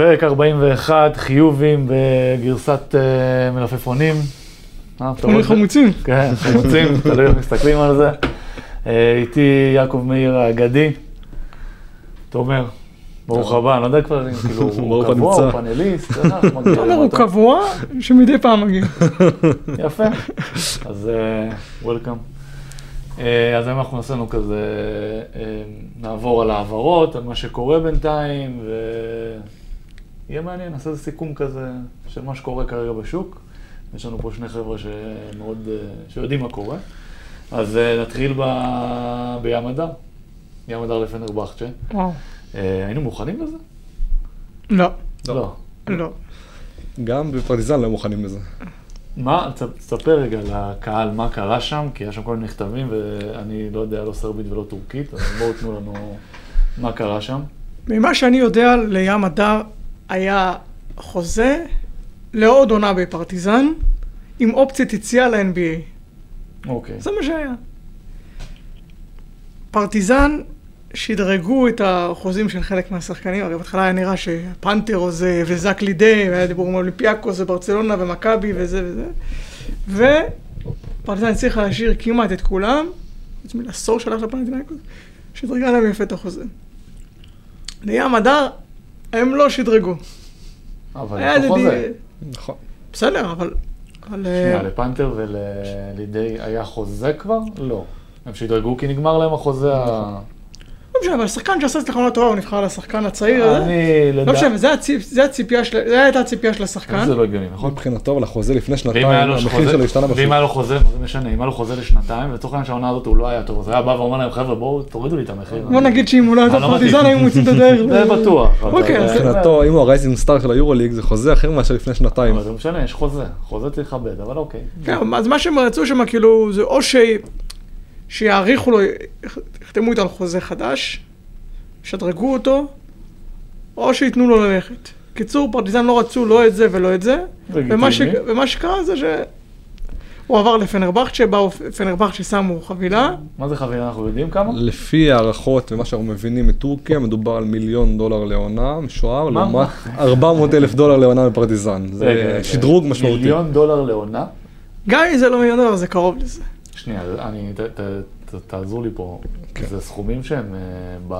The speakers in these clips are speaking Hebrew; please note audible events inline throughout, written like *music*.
פרק 41, חיובים בגרסת אה, מלפפונים. אה, רואה אומרים את זה? חמוצים. כן, חמוצים, *laughs* תלוי איך מסתכלים על זה. אה, איתי יעקב מאיר האגדי. תומר, ברוך הבא, אני לא יודע כבר אם כאילו *laughs* הוא קבוע. הוא פאנליסט, תומר *laughs* הוא. קבוע, שמדי פעם מגיע. יפה, אז וולקאם. אז היום אנחנו נעשינו כזה, אה, נעבור על העברות, על מה שקורה בינתיים, ויהיה מעניין, נעשה איזה סיכום כזה של מה שקורה כרגע בשוק. יש לנו פה שני חבר'ה שמאוד, אה, שיודעים מה קורה. אז אה, נתחיל ב... בים הדר, ים הדר לפנרבכצ'ה. וואו. אה, היינו מוכנים לזה? לא, לא. לא. גם בפרטיזן לא מוכנים לזה. מה, תספר רגע לקהל מה קרה שם, כי היה שם כל מיני מכתבים ואני לא יודע לא סרבית ולא טורקית, אז בואו תנו לנו מה קרה שם. ממה שאני יודע, לים הדר היה חוזה לעוד עונה בפרטיזן, עם אופציית יציאה ל-NBA. אוקיי. זה מה שהיה. פרטיזן שדרגו את החוזים של חלק מהשחקנים, הרי בהתחלה היה נראה שפנתר או זה, וזק לידי, והיה דיבור עם אולימפיאקוס וברצלונה ומכבי וזה וזה, ופרטיזן הצליחה להשאיר כמעט את כולם, חוץ מלעשור שלח לפנתינאיקוס, שדרגה להם יפה את החוזה. לים הדר, הם לא שדרגו. אבל היה איפה חוזה? נכון. בסדר, אבל... אבל, שנייה, אה, לפנתר ולידי היה חוזה כבר? לא. הם שדרגו כי נגמר להם החוזה ה... לא משנה, אבל שחקן שעשה אצלך עונה טובה, הוא נבחר לשחקן הצעיר הזה. אני, לא. משנה, זה הציפ- זה הציפייה של... זה הייתה הציפייה של השחקן. זה לא הגיוני, נכון? מבחינתו, אבל החוזה לפני שנתיים, ואם היה המחיר שלו השתנה ואם בשוק. היה לו חוזה, מה זה משנה, אם היה לו חוזה לשנתיים, לצורך העניין שהעונה הזאת הוא לא היה טוב, אז היה בא ואומר להם, חבר'ה, בואו תורידו לי את המחיר. בוא נגיד שאם הוא לא הייתה לא פרטיזן. *laughs* היו מוצאים את הדרך. זה בטוח. אוקיי, מבחינתו, אם הוא ה rising star של היורוליג, זה חוזה אחר מאשר לפני שנתיים. אבל זה משנה, יש חוזה, חוזה צריך לכבד, אבל אוקיי. כן, אז מה שהם רצו שם, כאילו, זה או ש... שיעריכו לו, יחתמו איתו על חוזה חדש, ישדרגו אותו, או שייתנו לו ללכת. קיצור, פרטיזן לא רצו לא את זה ולא את זה, ומה, ש... ומה שקרה זה שהוא עבר לפנרבכצ'ה, באו פנרבכצ'ה שמו חבילה, מה זה חבילה, אנחנו יודעים כמה? לפי הערכות ומה שאנחנו מבינים מטורקיה, מדובר על מיליון דולר לעונה, משוער? לעומת 400 אלף דולר לעונה בפרטיזן. רגע, זה רגע, שדרוג משמעותי. מיליון דולר לעונה? גם אם זה לא מיליון דולר, זה קרוב לזה. שנייה, אני, ת, ת, ת, תעזרו לי פה. כן. זה סכומים שהם, אה, ב...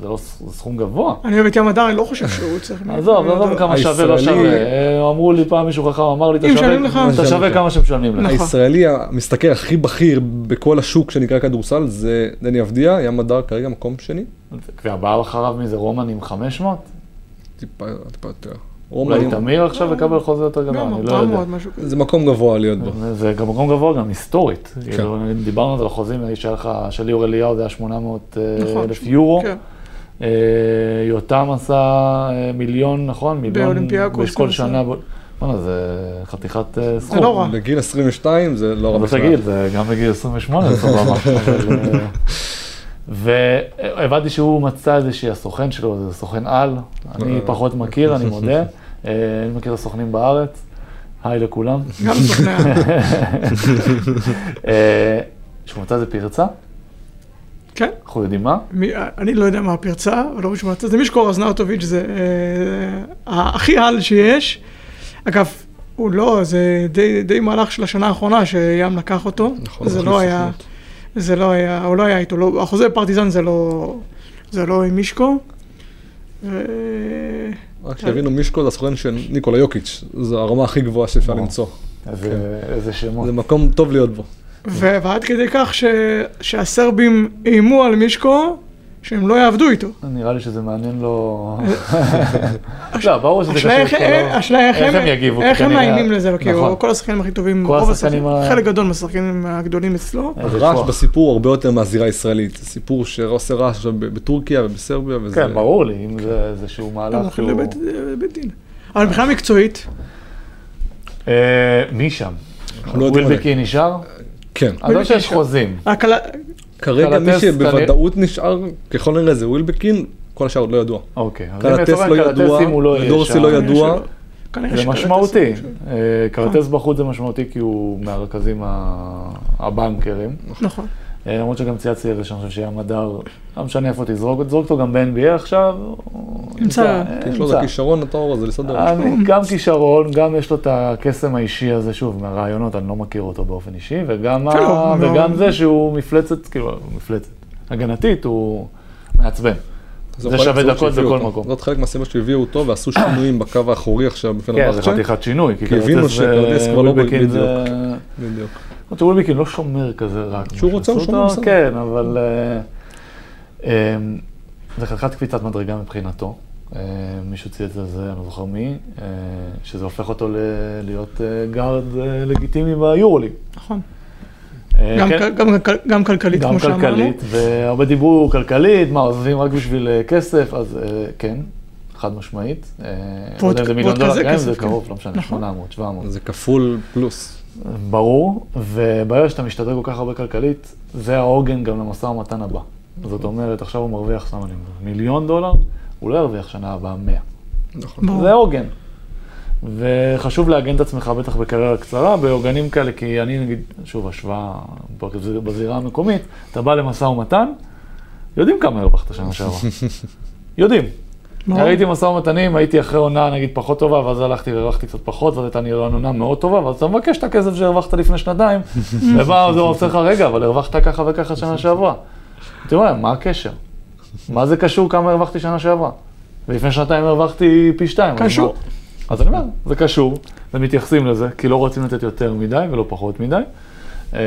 זה לא זה סכום גבוה. אני אוהב את ים הדר, אני לא חושב שהוא צריך... עזוב, עזוב דולר. כמה שווה, לא שווה. אה, אמרו לי פעם מישהו חכם, אמר לי, אתה שווה. כמה שמשלמים לך. נכון. הישראלי המשתכר הכי בכיר בכל השוק שנקרא כדורסל זה דני אבדיה, ים הדר כרגע מקום שני, והבא אחריו מי זה רומן עם 500? טיפה טיפה יותר. אולי תמיר עכשיו יקבל חוזה יותר גדול, אני לא יודע. 400, משהו כזה. זה מקום גבוה להיות בו. זה גם מקום גבוה, גם היסטורית. כן. כאילו, דיברנו על זה בחוזים, שהיה לך, של ליאור אליהו זה היה 800 אה, נכון. אלף יורו. כן. אה, יותם עשה אה, מיליון, נכון? מיליון באולימפיאקוס בכל גם שנה. בוא'נה, זה חתיכת סכום. לא רע. בגיל 22 זה לא רע תגיד, זה גם בגיל 28 זה סבבה. *laughs* אה, והבנתי שהוא מצא איזושהי הסוכן שלו, זה סוכן על, אני פחות מכיר, אני מודה. אה, אני מכיר את הסוכנים בארץ, היי לכולם. גם סוכני. *laughs* אה, שהוא מצא איזה פרצה, כן. אנחנו יודעים מה? מי- אני לא יודע מה הפרצה, אבל לא מישהו מצא, זה מישקו רזנאוטוביץ', זה אה, הכי על שיש. אגב, הוא לא, זה די, די מהלך של השנה האחרונה שים לקח אותו. נכון, זה החליף לא היה, סוכנות. זה לא היה, הוא לא היה איתו, לא, החוזה בפרטיזן זה לא, זה לא עם מישקו. ו... רק שיבינו, מישקו זה הסוכן של ניקולה יוקיץ', זו הרמה הכי גבוהה שאפשר. למצוא. איזה- איזה שמות. זה מקום טוב להיות בו. ועד כדי כך. שהסרבים איימו על מישקו שהם לא יעבדו איתו. נראה לי שזה מעניין לו... לא, ברור שזה השאלה איך- כל ה- השאלה איך איך הם יגיבו, איך הם מאיימים לזה, כי נכון. הוא- כל השחקנים הכי טובים, רוב השחקנים חלק גדול מהשחקנים הגדולים אצלו. הרעש כוח. בסיפור הרבה יותר מהזירה הישראלית. זה סיפור שעושה רעש עכשיו בטורקיה ובסרביה, וזה... כן, ברור לי, אם זה איזשהו הם מהלך שהוא... לבית לבית דין. אבל מבחינה מקצועית, אה, מי שם? אנחנו לא ווילבקי נשאר? כן. אז לא שיש. חוזים. כרגע מי שבוודאות נשאר, ככל הנראה זה ווילבקין, כל השאר עוד לא ידוע. אוקיי. קלטס לצורך לא העניין קלטס, ידוע, הוא לא לא ידוע. זה משמעותי. לא קרטס בחוץ זה משמעותי כי הוא מהרכזים הבנקרים. נכון. אה, למרות שגם צייצתי את זה שאני חושב שיהיה מדר, לא משנה איפה תזרוק, תזרוק אותו גם ב-NBA עכשיו. נמצא. יש לו את הכישרון הטהור הזה לסדר. אני, גם כישרון, גם יש לו את הקסם האישי הזה, שוב, מהרעיונות, אני לא מכיר אותו באופן אישי, וגם. לא. וגם זה שהוא מפלצת, כאילו, מפלצת, הגנתית, הוא מעצבן. זה שווה דקות בכל. מקום. זאת חלק מהסיבות שהביאו אותו ועשו שינויים בקו האחורי עכשיו כן. זה חתיכת שינוי, כי הבינו שקרטיס כבר לא. בדיוק. למרות שווילבקין לא שומר כזה רע. כמו שהוא רוצה, הוא שומר בסדר. כן, אבל... אה, אה, זה חתיכת קפיצת מדרגה מבחינתו. אה, מישהו צייץ על זה, אני לא זוכר מי, שזה הופך אותו להיות גארד לגיטימי ביורוליג. נכון. גם כן, גם כל- גם כלכלית, גם כמו שאמרנו. כלכלית, והרבה דיברו כלכלית, מה, עוזבים רק בשביל כסף, אז כן, חד משמעית. לא זה ועוד כזה גם אם כסף, זה כן. קרוב, לא משנה, נכון. 800, 700. זה כפול פלוס. ברור, וברגע שאתה משתדרג כל כך הרבה כלכלית, זה העוגן גם למשא ומתן הבא. זאת אומרת, עכשיו הוא מרוויח, סתם אני אומר, מיליון דולר, הוא לא ירוויח שנה הבאה 100. נכון. זה עוגן. וחשוב לעגן את עצמך בטח בקריירה קצרה, בעוגנים כאלה, כי אני נגיד, שוב, השוואה בזיר- בזירה המקומית, אתה בא למשא ומתן, יודעים כמה הרווחת שנה שעברה. *laughs* יודעים. ברור. ראיתי משא ומתנים, הייתי אחרי עונה נגיד פחות טובה, ואז הלכתי והרווחתי קצת פחות, ואז הייתה נראית עונה מאוד טובה, ואז אתה מבקש את הכסף שהרווחת לפני שנתיים, *laughs* ובא זה עושה לך, רגע, אבל הרווחת ככה וככה שנה *laughs* שעברה. אומר, מה הקשר? מה זה קשור כמה הרווחתי שנה שעברה? ולפני שנתיים הרווחתי פי שתיים. קשור. אז אני אומר, זה קשור, ומתייחסים לזה, כי לא רוצים לתת יותר מדי ולא פחות מדי. אה,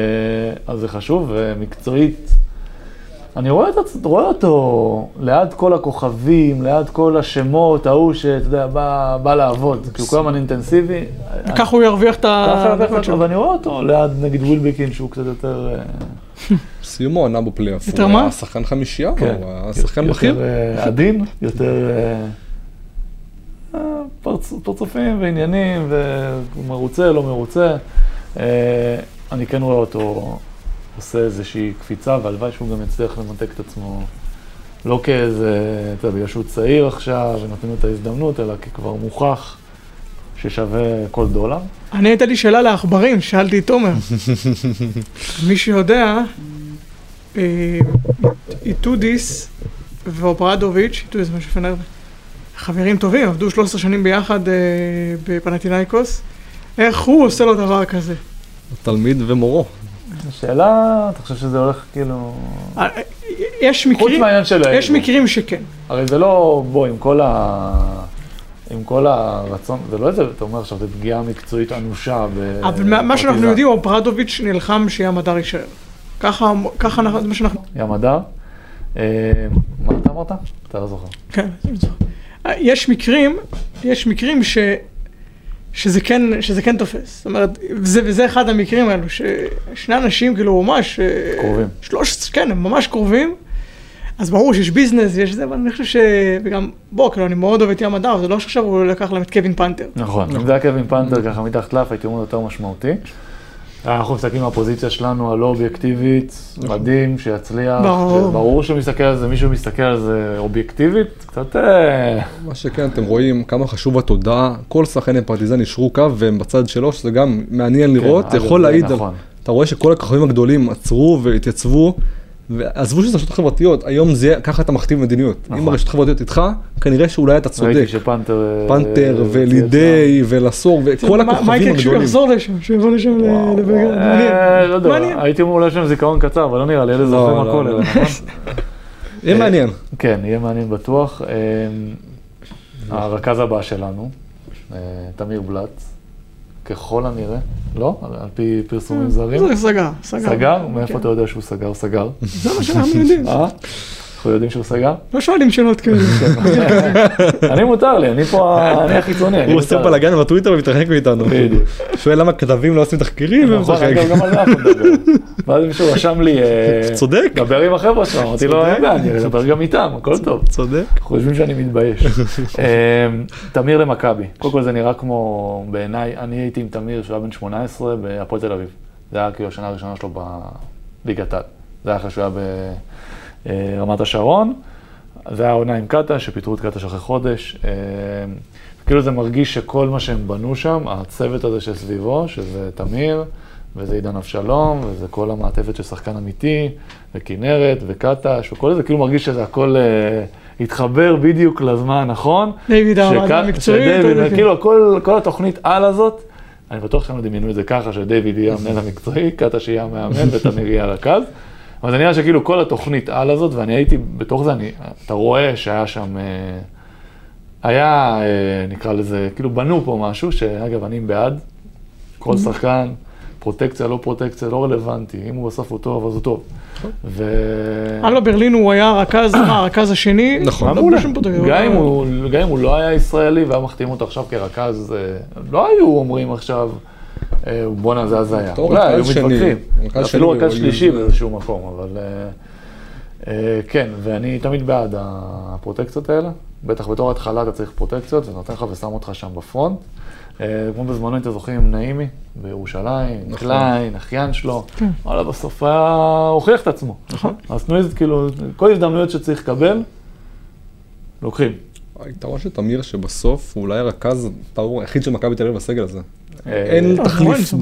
אז זה חשוב, ומקצועית, אני רואה, את, הצ- רואה אותו ליד כל הכוכבים, ליד כל השמות, ההוא שאתה יודע, בא, בא לעבוד, כי הוא כל הזמן אינטנסיבי. ככה הוא ירוויח את ככה הרבה שלו. אבל אני רואה אותו ליד נגיד ווילבקין, שהוא קצת יותר... אה, סיומו ענה בפלייאוף. יותר הוא מה? היה שחקן חמישייה, כן. הוא היה שחקן יותר, בכיר. אה, עדין, יותר אה, פרצ, פרצופים ועניינים, והוא מרוצה, לא מרוצה. אני כן רואה אותו עושה איזושהי קפיצה, והלוואי שהוא גם יצליח למתק את עצמו, לא כאיזה, אתה יודע, בגלל שהוא צעיר עכשיו ונותנים לו את ההזדמנות, אלא ככבר מוכח ששווה כל דולר. אני הייתה לי שאלה לעכברים, שאלתי את תומר. *laughs* מי שיודע, אה, איטודיס ואוברדוביץ', איטודיס משהו פנר, חברים טובים, עבדו 13 שנים ביחד אה, בפנטינאיקוס. איך הוא עושה לו דבר כזה? תלמיד ומורו. השאלה, אתה חושב שזה הולך כאילו... אה, יש חוץ מקרים, מהעניין של יש האגו. מקרים שכן. הרי זה לא, בוא, עם כל ה... עם כל הרצון, זה לא איזה, אתה אומר עכשיו, זה פגיעה מקצועית אנושה ב... אבל מה- מה שאנחנו. יודעים, אופרדוביץ' נלחם שהמדר יישאר. ככה, ככה אנחנו, זה מה שאנחנו... ים הדר. אה, מה אתה אמרת? אתה לא זוכר. כן, אני זוכר. אה, יש מקרים, יש מקרים ש... שזה כן, שזה כן תופס. זאת אומרת, וזה, וזה אחד המקרים האלו, ששני אנשים כאילו ממש... אה, קרובים. שלוש, כן, הם ממש קרובים. אז ברור שיש ביזנס, יש זה, אבל אני חושב ש... וגם, בוא, כאילו, אני מאוד אוהב את ים הדר, זה לא שעכשיו הוא לקח להם את קווין פנתר. נכון. אם זה היה קווין פנתר ככה מתחת לאף, הייתי אומר יותר משמעותי. אנחנו מסתכלים מהפוזיציה שלנו הלא אובייקטיבית, מדהים, שיצליח. ברור. ברור שמסתכל על זה, מישהו מסתכל על זה אובייקטיבית, קצת... אה, מה שכן, אתם רואים כמה חשוב התודעה. כל שחקני פרטיזן אישרו קו והם בצד שלו, שזה גם מעניין לראות. כן, יכול להעיד על... נכון. אתה רואה שכל הכוכבים הגדולים עצרו והתייצבו. ועזבו שזה רשתות חברתיות, היום זה ככה אתה מכתיב מדיניות. נכון. אם הרשתות החברתיות איתך, כנראה שאולי אתה צודק. ראיתי שפנתר... אה, פנתר אה, ולידי ולסור וכל הכוכבים יקרה כשהוא הגדולים. יחזור לשם, שהוא יבוא לשם? וואו. אה, לא יודע. הייתי אומר אולי להם זיכרון קצר, אבל לא נראה לי, אלה לא, זוכרים לא, הכל, לא. אלה, נכון? יהיה מעניין. כן, יהיה מעניין בטוח. הרכז הבא שלנו, תמיר בלאט, ככל הנראה, לא? על פי פרסומים זרים. זה סגר, סגר. סגר? מאיפה כן. אתה יודע שהוא סגר? סגר. זה מה שאנחנו יודעים. אנחנו יודעים שהוא סגר? לא שואלים שאלות כאלה. *laughs* אני מותר לי, אני פה, אני החיצוני. הוא עושה. בלאגן בטוויטר ומתרחק מאיתנו. בדיוק. שואל למה כתבים לא עושים תחקירים נכון, ומתרחק. אגב, גם על זה אנחנו נדבר. ואז מישהו רשם לי, אה, צודק. דבר עם החבר'ה שלך, אמרתי לו, צודק. רגע, אני אדבר גם איתם, הכל טוב. צודק. חושבים שאני מתבייש. *laughs* אמ, תמיר למכבי, קודם כל זה נראה כמו, בעיניי, אני הייתי עם תמיר שהוא היה בן 18 בהפועל תל אביב. זה היה כאילו השנה הראשונה שלו בליגת העל. זה היה אחרי שהוא היה ברמת השרון. זה היה עונה עם קטש, שפיטרו את קטש אחרי חודש. אמ, כאילו זה מרגיש שכל מה שהם בנו שם, הצוות הזה שסביבו, שזה תמיר וזה עידן אבשלום, וזה כל המעטפת של שחקן אמיתי, וכנרת, וקטש, וכל זה, כאילו מרגיש שזה הכל אה, התחבר בדיוק לזמן הנכון. דיוויד המקצועית. שדיוויד, אוקיי. כאילו, כל, כל התוכנית על הזאת, אני בטוח שהם דמיינו את זה ככה, שדיוויד יהיה המנהל המקצועי, קטש יהיה המאמן *laughs* ותמיר יהיה הרכז. אבל זה נראה שכאילו כל התוכנית על הזאת, ואני הייתי בתוך זה, אני, אתה רואה שהיה שם, אה, היה, אה, נקרא לזה, כאילו בנו פה משהו, שאגב, אני בעד, כל שחקן, פרוטקציה, לא פרוטקציה, לא רלוונטי, אם הוא בסוף הוא טוב, אז הוא טוב. ו... הלו ברלין הוא היה הרכז, מה, הרכז השני? נכון. לא. גם אם הוא- לא היה ישראלי והיה מחתים אותו עכשיו כרכז, אה, לא היו אומרים עכשיו, בואנה זה הזיה. אולי היו מתווכחים. אפילו רכז שלישי זה- באיזשהו מקום, אבל אה, אה, כן, ואני תמיד בעד הפרוטקציות האלה. בטח בתור התחלה אתה צריך פרוטקציות, זה נותן לך ושם אותך שם בפרונט. אה, כמו בזמנו, אם אתם זוכרים, עם נעימי בירושלים, נכון. קליין, אחיין שלו, כן. וואלה, בסוף היה הוכיח את עצמו. נכון. אז תנו איזה, כאילו, כל הזדמנויות שצריך לקבל, לוקחים. היתרון של תמיר שבסוף הוא אולי הרכז הטהור היחיד של מכבי תל אביב בסגל הזה. אין לא, תחליף.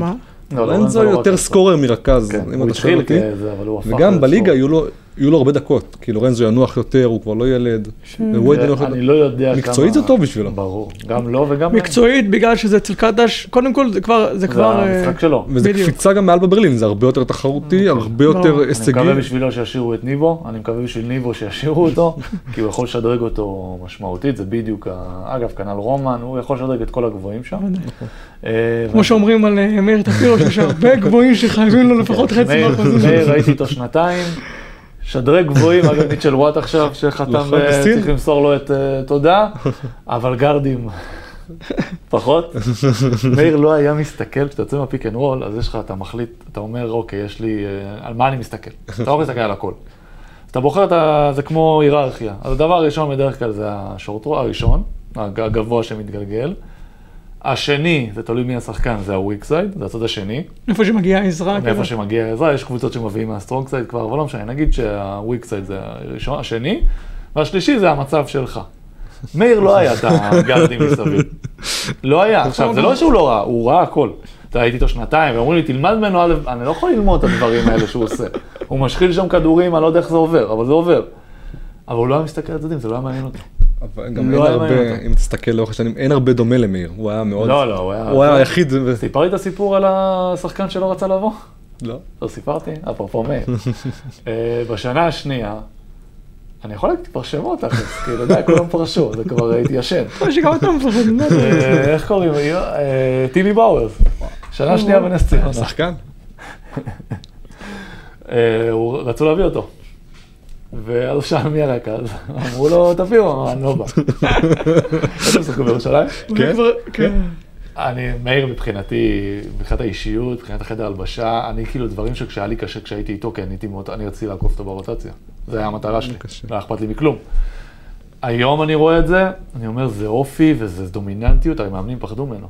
לורנזו? לא, לא רק יותר. סקורר מרכז, כן, אם אתה שואל אותי. וגם בליגה. יהיו לו- יהיו לו הרבה דקות, כי לורנזו ינוח יותר, הוא כבר לא ילד. אני לא יודע כמה... מקצועית זה טוב בשבילו. ברור. גם לו וגם... להם. מקצועית, בגלל שזה אצל קדש, קודם כל זה כבר, זה זה כבר... אה, המשחק שלו. וזה. קפיצה גם מעל בברלין, זה הרבה יותר תחרותי, הרבה יותר ברור. אני הישגי. מקווה בשבילו שישאירו את ניבו, אני מקווה בשביל ניבו שישאירו אותו, *laughs* כי הוא יכול לשדרג אותו משמעותית, זה בדיוק, אגב, כנ"ל רומן, הוא יכול לשדרג את כל הגבוהים שם. אה, כמו שאומרים על אה, מאיר טפירו, שיש הרבה *laughs* גבוהים שחייבים לו לפחות חצי מהחוזים. מאיר, ראיתי איתו שנתיים, שדרג גבוהים, אגב, מיטשל וואט עכשיו, שחתם, נכון, בסין. צריך למסור לו את אה, תודה, *laughs* אבל גרדים, פחות. מאיר לא היה מסתכל, כשאתה יוצא מה pick and roll, אז יש לך, אתה מחליט, אתה אומר, אוקיי, יש לי, אה, על מה אני מסתכל? *laughs* אתה לא להסתכל על הכל. אתה בוחר, את ה- זה כמו היררכיה. אז הדבר הראשון בדרך כלל זה ה short roll הראשון, הג- הגבוה שמתגלגל. השני, זה תלוי מי השחקן, זה ה weak side, זה הצד השני. איפה שמגיעה העזרה. מאיפה כזה. שמגיע העזרה, יש קבוצות שמביאים מה strong side כבר, אבל לא משנה, נגיד שה weak side זה הראשון, השני, והשלישי זה המצב שלך. מאיר לא היה את הגארדים מסביב. לא היה. *laughs* עכשיו, זה לא שהוא לא ראה, הוא ראה הכל. אתה הייתי איתו שנתיים, ואומרים לי, תלמד ממנו, אני לא יכול ללמוד את הדברים האלה שהוא עושה. הוא משחיל שם כדורים, אני לא יודע איך זה עובר, אבל זה עובר. אבל הוא לא היה מסתכל על הצדדים, זה לא היה מעניין אותו. אבל גם לא אין הרבה. אם תסתכל לאורך השנים, אין הרבה דומה למאיר, הוא היה מאוד, לא, לא, הוא היה... הוא היה היחיד, ו- סיפר לי את הסיפור על השחקן שלא רצה לבוא? לא. לא סיפרתי? אפרופו מאיר. *laughs* אה, בשנה השנייה, אני יכול להגיד כבר שמות, אחי, כאילו, די, כולם פרשו, זה כבר התיישן. יש לי גם אתה מפחד, אני לא. אה, איך קוראים? אה, טיבי באוורס. שנה שנייה בנס ציונה. שחקן? רצו להביא אותו. ואז הוא שאל מי הרכז, אמרו לו, תביאו, אמר, אני לא בא. איפה משחקו בירושלים? הוא כן? כן. אני, מאיר מבחינתי, מבחינת האישיות, מבחינת החדר הלבשה, אני כאילו דברים שכשהיה לי קשה כשהייתי איתו, כי אני הייתי מאוד, אני רציתי לעקוף אותו ברוטציה. זה היה המטרה שלי. לא היה אכפת לי מכלום. היום אני רואה את זה, אני אומר, זה אופי וזה דומיננטיות, המאמנים פחדו ממנו.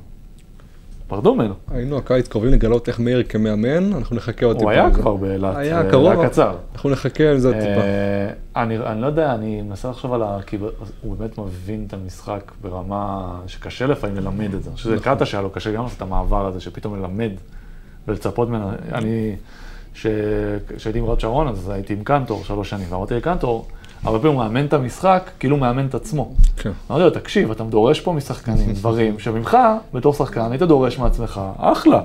פחדו ממנו. היינו הקיץ קרובים לגלות איך מאיר כמאמן, אנחנו נחכה עוד הוא טיפה. היה לזה. כבר באילת, היה אה, קרוב. היה קצר. אנחנו נחכה עם זה טיפה. אה, אני, אני לא יודע, אני מנסה לחשוב על ה... כי הוא באמת מבין את המשחק ברמה שקשה לפעמים ללמד את זה. אני חושב שזה קאטה שהיה לו קשה גם לעשות את המעבר הזה, שפתאום ללמד ולצפות ממנו. אני, כשהייתי עם רד שרון, אז הייתי עם קנטור שלוש שנים, ואמרתי לקנטור, הרבה פעמים הוא מאמן את המשחק, כאילו הוא מאמן את עצמו. כן. אמרתי לו, תקשיב, אתה דורש פה משחקנים *laughs* דברים שממך, בתור שחקן, היית דורש מעצמך, אחלה.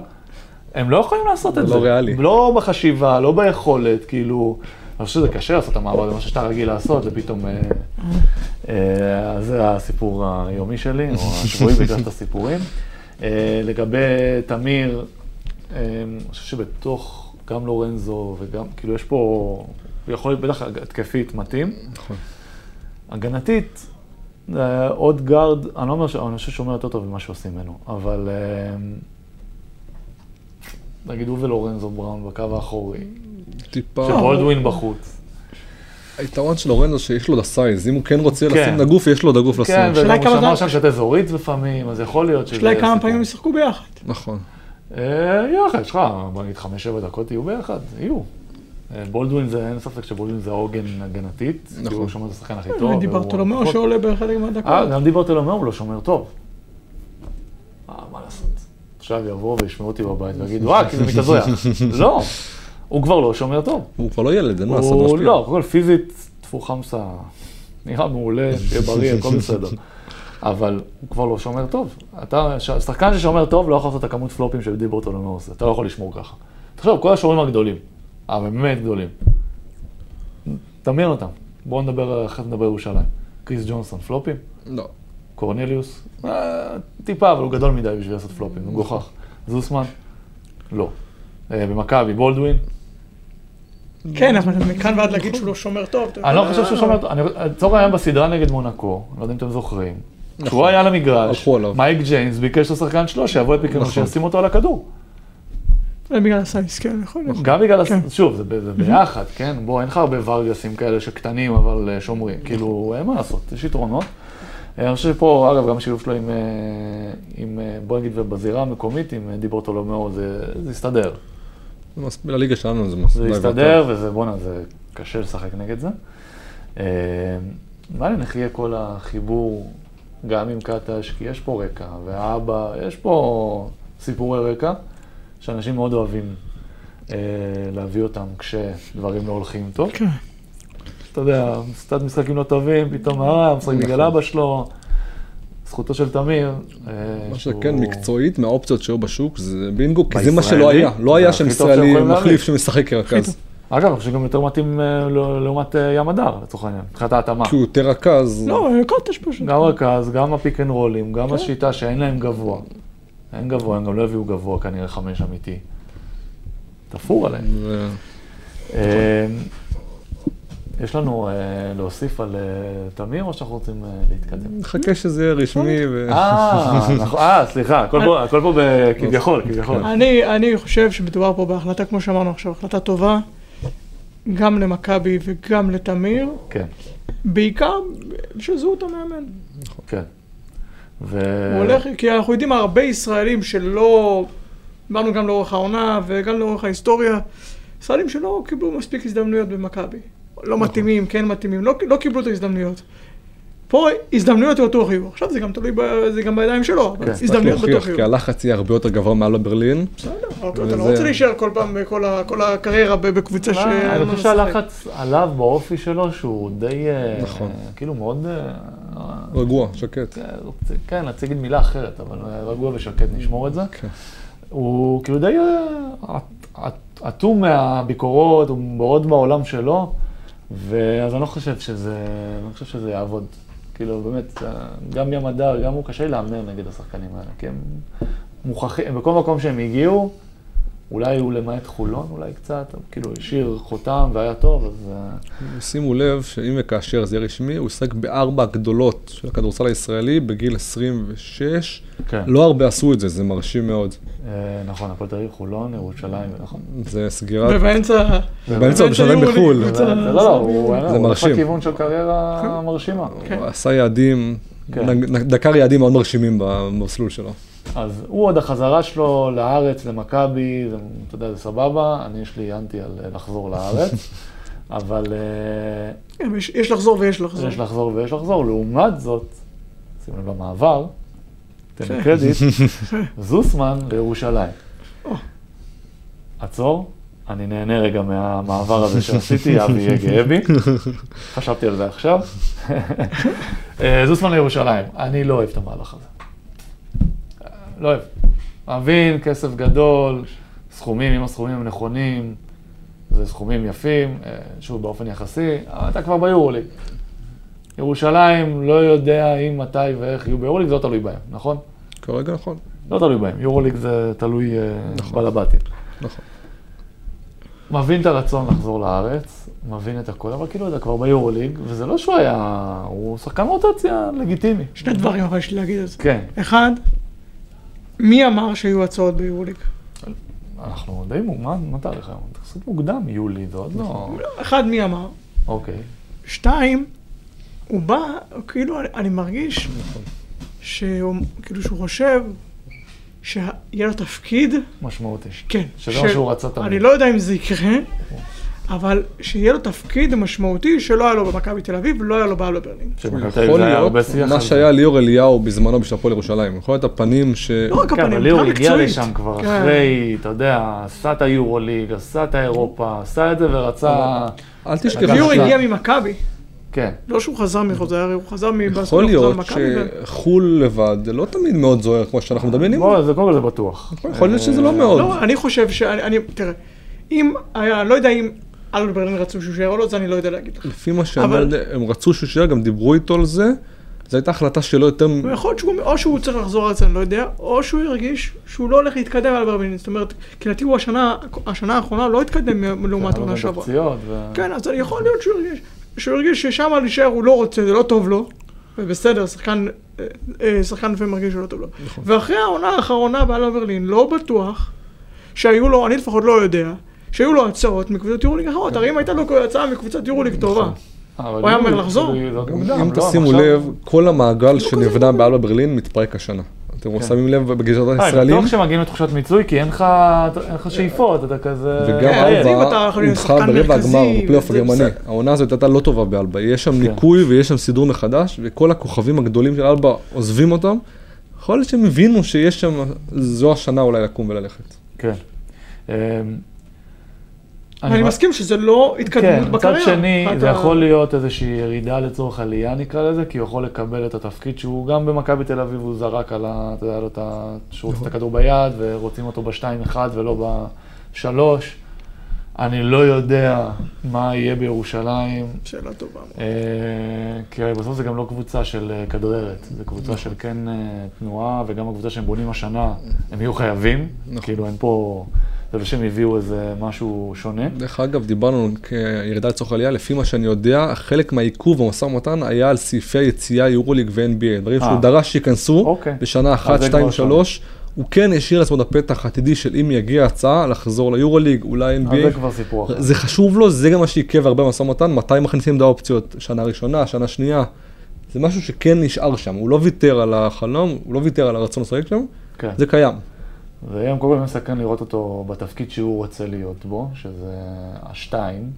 הם לא יכולים לעשות את זה זה. לא ריאלי. לא בחשיבה, לא ביכולת, כאילו, אני חושב שזה קשה לעשות את המעבר, זה משהו שאתה רגיל לעשות, ופתאום... אה, אה, זה הסיפור היומי שלי, או *laughs* השבועי בגלל את הסיפורים. אה, לגבי תמיר, אני חושב שבתוך גם לורנזו וגם, כאילו יש פה, הוא יכול להיות בטח התקפית מתאים. נכון. הגנתית, אה, עוד גארד, אני לא אומר, ש- אני חושב שהוא אומר יותר טוב ממה שעושים ממנו, אבל אה, נגיד הוא ולורנזו בראון בקו האחורי, טיפה. שבולדווין בחוץ. היתרון של לורנזו שיש לו את הסייז, אם הוא כן רוצה כן. לשים את הגוף, יש לו את הגוף לשים. כן, וגם הוא שמר זמן- שם שאתה זורית לפעמים, אז יכול להיות שזה... השאלה היא כמה. פעמים הם ישחקו ביחד. נכון. אה, יחד, יש לך, בוא נגיד חמש, שבע דקות יהיו ביחד, יהיו. בולדווין זה, אין ספק שבולדווין זה העוגן הגנתית, נכון. כאילו הוא שומר את השחקן הכי טוב. דיברת והוא- לו מאוד שעולה בחלק מהדקות. אה, גם דיברתי לו הוא לא שומר טוב. אה, מה לעשות? עכשיו יבואו וישמעו אותי בבית ויגידו, אה, כי זה מתאזרח. *laughs* לא, הוא כבר לא שומר טוב. הוא כבר לא ילד, אין מה לעשות, הוא. לא, קודם כל פיזית, טפו חמסה, נראה מעולה, שיהיה בריא, הכל *laughs* בסדר. אבל הוא כבר לא שומר טוב. אתה, שחקן ששומר טוב לא יכול לעשות את הכמות פלופים שדי ברטולומו עושה, אתה לא יכול לשמור ככה. תחשוב, כל השומרים הגדולים, הבאמת גדולים, דמיין אותם. בואו נדבר, אחרי זה נדבר ירושלים. קריס ג'ונסון, פלופים? לא. קורנליוס? אה, טיפה, אבל הוא גדול מדי בשביל לעשות פלופים, הוא מגוחך. זוסמן? לא. אה, במכבי, בולדווין? כן, אבל מכאן ועד להגיד שהוא לא שומר טוב. אני לא חושב שהוא שומר, אני- לצורך העניין בסדרה נגד מונקו, לא יודע אם אתם זוכרים, כשהוא היה על המגרש. מייק ג'יימס ביקש לשחקן שלו שיבוא את פיקרנו, נכון. שישים אותו על הכדור. זה בגלל ה size, כן, יכול להיות. גם בגלל, הס- כן. שוב, זה ביחד, כן? בוא, אין לך הרבה ורגסים כאלה שקטנים אבל אה, שומרים, כאילו, אין מה לעשות, יש יתרונות. אה, אני חושב שפה, אגב, גם השילוב שלו עם, אה, עם בוא נגיד, ובזירה המקומית, עם אה, דיברטולומיאו, זה זה הסתדר. לליגה שלנו זה מס... זה די יסתדר, וזה, בואנה, זה קשה לשחק נגד זה. מעניין איך יהיה כל החיבור, גם עם קטש, כי יש פה רקע, והאבא, יש פה סיפורי רקע, שאנשים מאוד אוהבים אה, להביא אותם כשדברים לא הולכים טוב. כן. אתה יודע, קצת משחקים לא טובים, פתאום אה, משחק בגלל נכון. אבא שלו, זכותו של תמיר. אה, מה שהוא- שכן, מקצועית, מהאופציות שהיו בשוק, זה בינגו, כי זה מה שלא היה. לא היה שם ישראלי. מחליף שמשחק כרכז. אגב, אני חושב שגם יותר מתאים אה, לא- לעומת אה, ים הדר, לצורך העניין, מבחינת ההתאמה. כי הוא יותר רכז. לא, קוטש פשוט. גם רכז, גם הפיק אנד רולים, גם כן. השיטה שאין להם גבוה. אין גבוה, הם גם לא הביאו גבוה כנראה חמש אמיתי. תפור עליהם. אה, יש לנו אה, להוסיף על אה, תמיר, או שאנחנו רוצים אה, להתקדם? נחכה שזה יהיה רשמי. ו- אה, נכון, אה, סליחה, הכל פה- הכל פה ב- כביכול, כביכול. אני, אני חושב שמדובר פה בהחלטה, כמו שאמרנו עכשיו, החלטה טובה, גם למכבי וגם לתמיר, כן, בעיקר של זהות המאמן. כן. ו... הוא הולך, כי אנחנו יודעים הרבה ישראלים שלא, דיברנו גם לאורך העונה וגם לאורך ההיסטוריה, ישראלים שלא קיבלו מספיק הזדמנויות במכבי. לא מתאימים, כן מתאימים, לא, לא קיבלו את ההזדמנויות. פה הזדמנויות בטוח יהיו. עכשיו זה גם תלוי, ב, זה גם בידיים שלו, אבל כן. צריך הזדמנויות בטוח להוכיח, יהיו. כי הלחץ יהיה הרבה יותר גבוה מעל לברלין. בסדר, אתה לא רוצה להישאר כל פעם בכל ה- כל הקריירה בקבוצה ש... מה, אני חושב שהלחץ עליו באופי שלו, שהוא די, אה, נכון. כאילו מאוד, אה, רגוע, שקט. כן, רוצה- כן, רציתי להגיד מילה אחרת, אבל אה, רגוע ושקט, נשמור את זה. כן. הוא כאילו די אה, אטום מהביקורות, הוא מאוד בעולם שלו, ואז אני לא חושב שזה, אני לא חושב שזה יעבוד. כאילו, באמת, אה, גם ים הדר, גם הוא קשה לי להמר נגד השחקנים האלה, כי הם מוכרחים, בכל מקום שהם הגיעו, אולי הוא למעט חולון, אולי קצת, אבל כאילו השאיר חותם והיה טוב, אז... אה, שימו לב שאם וכאשר זה יהיה רשמי, הוא ישחק בארבע הגדולות של הכדורסל הישראלי בגיל 26. כן. לא הרבה עשו את זה, זה מרשים מאוד. אה, נכון, הפועל תל אביב, חולון, ירושלים, נכון. זה סגירת... ובאמצע... באמצע הוא משלם בחו"ל. לא, לא, הוא זה הוא מרשים. לכיוון של קריירה מרשימה. כן. הוא עשה יעדים, כן. דקר יעדים מאוד מרשימים במסלול שלו. אז הוא עוד החזרה שלו לארץ, למכבי, אתה יודע, זה סבבה, אני יש לי אנטי על אה, לחזור לארץ, *laughs* אבל אה, כן, יש- יש לחזור ויש לחזור. יש לחזור ויש לחזור. לעומת זאת, שים לב למעבר, תן לי כן. קרדיט, *laughs* זוסמן לירושלים. עצור, אני נהנה רגע מהמעבר הזה שעשיתי, אבי יהיה גאה בי. חשבתי על זה עכשיו. *laughs* אה, זוסמן לירושלים, אני לא אוהב את המהלך הזה. לא אוהב. מבין, כסף גדול, סכומים, אם הסכומים הם נכונים, זה סכומים יפים, אה, שוב, באופן יחסי, אבל אתה כבר ביורוליג. ירושלים, לא יודע אם, מתי ואיך יהיו ביורוליג, זה לא תלוי בהם, נכון? כרגע נכון. לא תלוי בהם, יורוליג זה תלוי אה, נכון. בלבטים. נכון. מבין את הרצון לחזור לארץ, מבין את הכל, אבל כאילו אתה כבר ביורוליג, וזה לא שהוא היה, הוא שחקן רוטציה לגיטימי. שני דברים אבל יש לי להגיד על זה. כן, אחד, מי אמר שיהיו הצעות ביורוליג? אנחנו די, מו- מה תאריך היום? יחסית מוקדם, יולי, זה עוד לא... אחד, מי אמר? אוקיי. שתיים, הוא בא, כאילו, אני, אני מרגיש שהוא, כאילו שהוא חושב שיהיה לו תפקיד, משמעותי. כן. שזה מה שהוא רצה תמיד. אני לא יודע אם זה יקרה, אבל שיהיה לו תפקיד משמעותי שלא היה לו במכבי תל אביב ולא היה לו באלבה ברלין. שמכבי תל אביב יכול להיות מה. שהיה ליאור אליהו בזמנו בשביל הפועל ירושלים. יכול להיות הפנים ש... לא רק כן, הפנים, אבל ליאור הגיע. לשם כבר כן. אחרי, אתה יודע, עשה את היורוליג, עשה את האירופה, עשה את זה ורצה... אל תשכח. ליאור הגיע ממכבי, כן. לא שהוא חזר מחוזר, הרי הוא חזר מבאסקונה, יכול הוא חזר להיות שחו"ל לבד זה לא תמיד מאוד זוהר כמו שאנחנו מדמיינים. קודם כל זה בטוח. יכול להיות שזה לא אה, מאוד. לא, אני חושב שאני, אני- תראה, אם היה, אני לא יודע אם אלבה ברלין רצו שהוא יישאר או לא, זה אני לא יודע להגיד לך. לפי מה שאני אבל- הם רצו שהוא יישאר, גם דיברו איתו על זה. זו הייתה החלטה שלו יותר... ויכול להיות שהוא, או שהוא צריך לחזור ארצה, אני לא יודע, או שהוא ירגיש שהוא לא הולך להתקדם על ברלין. זאת אומרת, כי לדעתי הוא השנה, השנה האחרונה לא התקדם לעומת העונה אבל שעברה. כן, אז יכול להיות שהוא ירגיש, שהוא ירגיש ששם להישאר הוא לא רוצה, זה לא טוב לו. ובסדר, שחקן, אה, אה, שחקן לפעמים מרגיש שלא טוב לו. נכון. ואחרי העונה האחרונה באלבה ברלין, לא בטוח שהיו לו, אני לפחות לא יודע, שהיו לו הצעות מקבוצות יורוליג אחרות. הרי אם הייתה לו הצעה מקבוצת יורוליג טובה, אבל הוא היה אומר לחזור? כאילו, זה מוקדם, אם לא, תשימו לב, כל המעגל כזה שנבנה. באלבה ברלין מתפרק השנה. אתם כן. שמים לב בגזרת אה, אני הישראלים? בטוח שמגיעים לתחושת מיצוי, כי אין לך שאיפות, אתה כזה... וגם כן, אלבה שחקן ברבע הגמר בפלייאוף הגרמני. העונה הזאת הייתה לא טובה באלבה. יש שם כן. ניקוי ויש שם סידור מחדש, וכל הכוכבים הגדולים של אלבה עוזבים אותם. יכול להיות שהם הבינו שיש שם, זו השנה אולי לקום וללכת. כן. ואני מסכים שזה לא התקדמות כן, מצד בקריירה. שני, זה יכול להיות איזושהי ירידה לצורך עלייה נקרא לזה, כי הוא יכול לקבל את התפקיד שהוא גם במכבי תל אביב, הוא זרק על ה... אתה יודע, לו את ה... שהוא רוצה את הכדור ביד, ורוצים אותו ב-2-1 ולא ב-3. אני לא יודע מה יהיה בירושלים, שאלה טובה. אה, כי בסוף זה גם לא קבוצה של אה, כדררת, זה קבוצה של כן אה, תנועה, וגם הקבוצה שהם בונים השנה, הם יהיו חייבים, נכון. כאילו אין פה... זה שהם הביאו איזה משהו שונה. דרך אגב, דיברנו על ירידה לצורך עלייה, לפי מה שאני יודע, חלק מהעיכוב במשא ומתן היה על סעיפי היציאה יורוליג ו-NBA, דברים אה. שהוא דרש שייכנסו אוקיי. בשנה אחת, זה שתיים, כבר שלוש. הוא כן השאיר לעצמו את הפתח העתידי של אם יגיע הצעה לחזור ליורוליג, אולי אז זה NBA. כבר סיפור אחר. זה חשוב לו, זה גם מה שעיכב הרבה במשא ומתן, מתי מכניסים את האופציות, שנה ראשונה, שנה שנייה. זה משהו שכן נשאר שם, הוא לא ויתר על החלום, הוא לא ויתר על הרצון לשחק שם, כן. זה קיים. והיום קודם כל מסקרן לראות אותו בתפקיד שהוא רוצה להיות בו, שזה השתיים,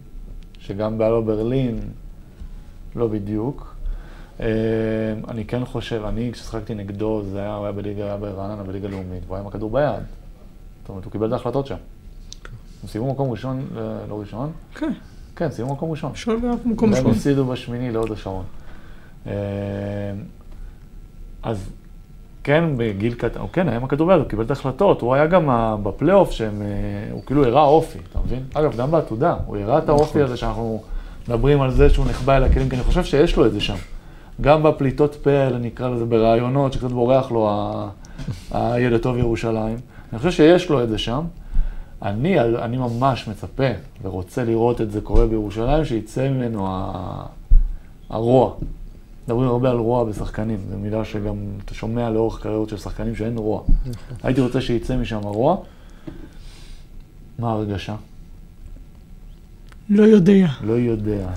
שגם באלו ברלין לא בדיוק. אה, אני כן חושב, אני כששחקתי נגדו, זה היה, הוא היה בליגה, היה ברעננה בליגה לאומית, והוא היה עם הכדור ביד. זאת אומרת, הוא קיבל את ההחלטות שם. הם סיימו מקום ראשון, אה, לא ראשון? כן, כן, סיימו מקום ראשון. שואל באף מקום והם ראשון. הפסידו בשמיני להוד השרון. אה, אז כן, בגיל קטן, הוא כן היה עם הכדור ביד, הוא קיבל את ההחלטות, הוא היה גם בפלייאוף שהם, אה, הוא כאילו הראה אופי, אתה מבין? אגב, גם בעתודה, הוא הראה את האופי הזה שאנחנו מדברים על זה שהוא נחבא אל הכלים, כי אני חושב שיש לו את זה שם. גם בפליטות פה נקרא לזה, ברעיונות, שקצת בורח לו הילד טוב ירושלים. אני חושב שיש לו את זה שם. אני, אני ממש מצפה ורוצה לראות את זה קורה בירושלים, שיצא ממנו הרוע. מדברים הרבה על רוע בשחקנים, זו מילה שגם אתה שומע לאורך קריירות של שחקנים שאין רוע. הייתי רוצה שיצא משם הרוע. מה ההרגשה? לא יודע. לא יודע.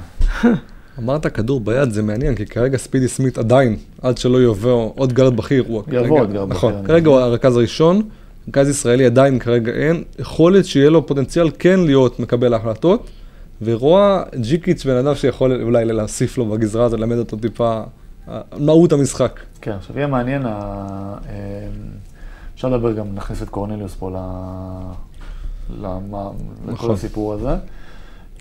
*laughs* אמרת כדור ביד, זה מעניין, כי כרגע ספידי סמית עדיין, עד שלא יבוא עוד גארד בכיר, הוא יבוא כרגע- עוד גארד נכון, בכיר, כרגע הוא הרכז הראשון, רכז ישראלי עדיין כרגע אין, יכול להיות שיהיה לו פוטנציאל כן להיות מקבל ההחלטות, ורוע ג'יקיץ' בן אדם שיכול אולי להוסיף לו בגזרה הזאת, ללמד אותו טיפה, אה, מהות המשחק. כן, עכשיו יהיה מעניין, אה, אפשר לדבר גם, נכניס את קורנליוס פה לכל נכון. הסיפור הזה.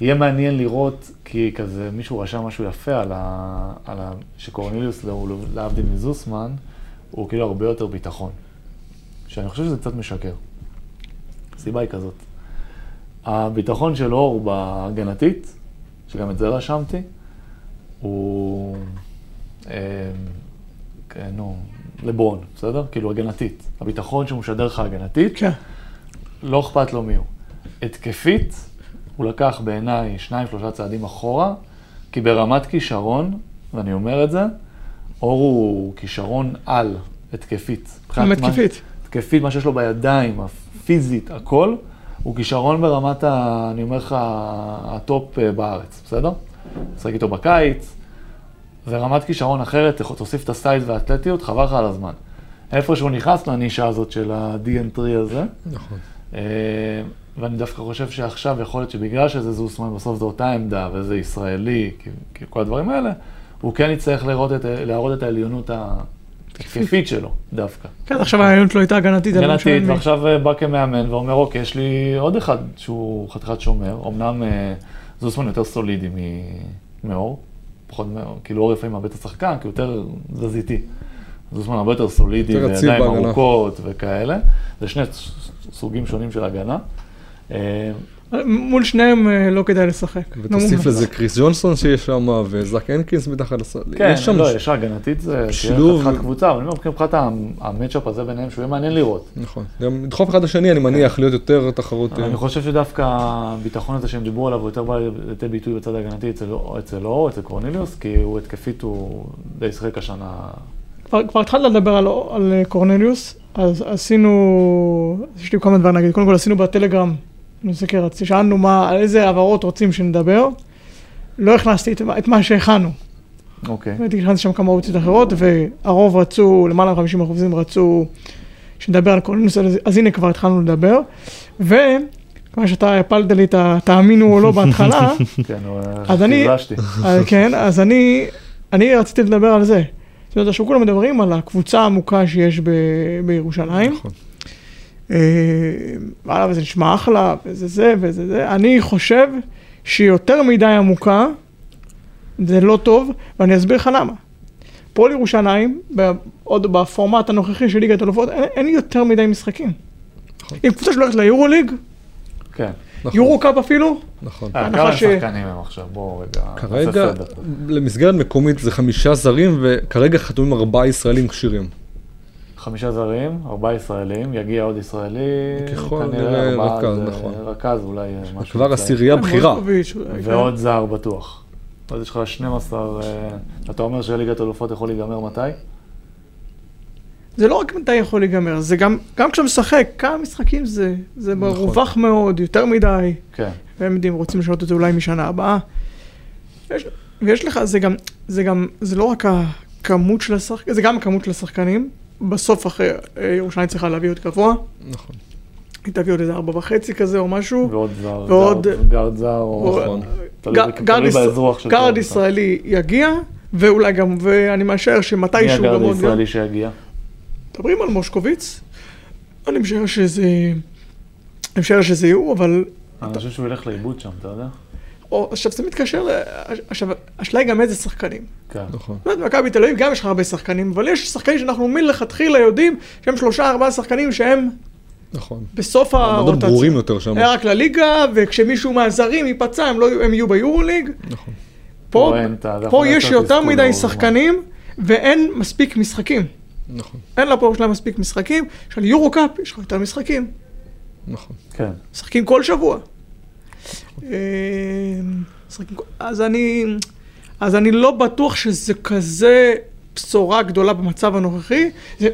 יהיה מעניין לראות, כי כזה מישהו רשם משהו יפה על ה... על ה שקורנליוס, לא- הוא להבדיל מזוסמן, הוא כאילו הרבה יותר ביטחון. שאני חושב שזה קצת משקר. הסיבה היא כזאת. הביטחון של אור בהגנתית, שגם את זה רשמתי, הוא... אה, כן, נו, לברון, בסדר? כאילו הגנתית. הביטחון שהוא משדר לך הגנתית, כן. לא אכפת לו מי הוא. התקפית, הוא לקח בעיניי שניים, שלושה צעדים אחורה, כי ברמת כישרון, ואני אומר את זה, אור הוא כישרון על התקפית. גם התקפית. התקפית, מה שיש לו בידיים, הפיזית, הכל, הוא כישרון ברמת, ה, אני אומר לך, ה top אה, בארץ, בסדר? משחק איתו בקיץ, ורמת כישרון אחרת, תוסיף את ה size והאתלטיות, חבל לך על הזמן. איפה שהוא נכנס לנישה הזאת של ה-3 and D הזה, נכון. אה, ואני דווקא חושב שעכשיו יכול להיות שבגלל שזה זוסמן, בסוף זו אותה עמדה וזה ישראלי, כל הדברים האלה, הוא כן יצטרך להראות את, להראות את העליונות התקפית שלו, דווקא. כן, עכשיו העליונות שלו הייתה הגנתית. לא משנה הגנתית, מי. ועכשיו אה, בא כמאמן ואומר, אוקיי, יש לי עוד אחד שהוא חתיכת שומר, אמנם אה, זוסמן יותר סולידי מ- מאור, פחות מאור, כאילו אור לפעמים מאבד את השחקן, כי הוא יותר תזזיתי. זוסמן הרבה יותר סולידי, וידיים. ארוכות וכאלה. זה שני סוגים שונים של הגנה. אה, מול שניהם אה, לא כדאי לשחק. ותוסיף. לזה קריס ג'ונסון שיש שם, וזאק הנקינס מתחת לסל. כן, יש שם... לא, יש הגנתית, זה שילוב. תהיה חתיכת קבוצה, אבל אני אומר, מבחינת המצ'אפ הזה ביניהם, שהוא יהיה מעניין לראות. נכון. גם לדחוף אחד לשני, אני מניח, להיות יותר תחרותי. אני חושב שדווקא הביטחון הזה שהם דיברו עליו, הוא יותר בא לידי ביטוי בצד ההגנתי אצל אצל אור, אצל קורניליוס, כי הוא התקפית, הוא די שיחק השנה. כבר התחלת לדבר על, על אה, קורנליוס, אז עשינו, יש לי כמה דברים להגיד. קודם כל עשינו בטלגרם, אני מסתכל, רציתי, שאלנו מה, על איזה העברות רוצים שנדבר. לא הכנסתי את, מה- את מה שהכנו. אוקיי. באמת הכנסתי שם כמה אופציות אחרות, והרוב רצו, למעלה מ-50 אחוזים רצו שנדבר על קורנליוס, אז, אז הנה כבר התחלנו לדבר. וכמו שאתה הפלת לי את ה- תאמינו או לא בהתחלה, *laughs* כן, אז אני-. אז כן, אז אני, אני רציתי לדבר על זה. זאת אומרת, עכשיו כולם מדברים על הקבוצה העמוקה שיש ב, בירושלים. נכון. אה, וואלה, וזה נשמע אחלה, וזה זה וזה זה. אני חושב שהיא יותר מדי עמוקה, זה לא טוב, ואני אסביר לך למה. פועל ירושלים, עוד בפורמט הנוכחי של ליגת אלופות, אין, אין יותר מדי משחקים. נכון. אם קבוצה שהולכת ליורו ליג, כן. נכון, יורו קאפ אפילו, נכון. אה, בהנחה כמה שחקנים הם עכשיו? בואו רגע. כרגע. למסגרת מקומית זה חמישה זרים, וכרגע חתומים ארבעה ישראלים כשירים. חמישה זרים, ארבעה ישראלים, יגיע עוד ישראלי. ככל ארבעה, רכז, נכון. רכז אולי אה, משהו. כבר. עשירייה בכירה. מוסקוביץ', אולי, כן. ועוד זר בטוח. אז יש לך 12, אה, אתה אומר שליגת אלופות יכול להיגמר מתי? זה לא רק מתי יכול להיגמר, זה גם, גם כשאתה משחק, כמה משחקים זה, זה נכון. מרווח מאוד, יותר מדי, כן. והם יודעים, רוצים לשנות את זה אולי משנה הבאה. יש, ויש לך, זה גם, זה גם, זה לא רק הכמות של השחקנים, זה גם הכמות של השחקנים. בסוף אחרי, אה, ירושלים צריכה להביא עוד גבוה, נכון. היא תביא עוד איזה ארבע וחצי כזה או משהו. ועוד זר, ועוד- גארד- זר, או... נכון. תלוי- באזרוח של גארד ישראלי יגיע, ואולי גם, ואני מאשר מי שמתישהו הגארד גם עוד... הישראלי שיגיע? מדברים על מושקוביץ, אני משער שזה... אני משער שזה יהיו, אבל... אני חושב שהוא ילך לאיבוד שם, אתה יודע? או, עכשיו זה מתקשר. עכשיו, השאלה היא גם איזה שחקנים. כן. נכון. זאת אומרת, מכבי תל אביב גם יש לך הרבה שחקנים, אבל יש שחקנים שאנחנו מלכתחילה יודעים שהם שלושה ארבעה שחקנים שהם נכון. בסוף הרוטציה. ברורים יותר שם. היה רק לליגה, וכשמישהו מהזרים ייפצע הם, לא, הם יהיו ביורו ליג. נכון. פה, פה יכול פה יש יותר מדי. שחקנים, ואין מספיק משחקים. נכון. אין להפועל שלהם מספיק משחקים, של יורו קאפ יש לך יותר משחקים. נכון. כן. משחקים כל שבוע. אה, אז אני, אז אני לא בטוח שזה כזה בשורה גדולה במצב הנוכחי. זה,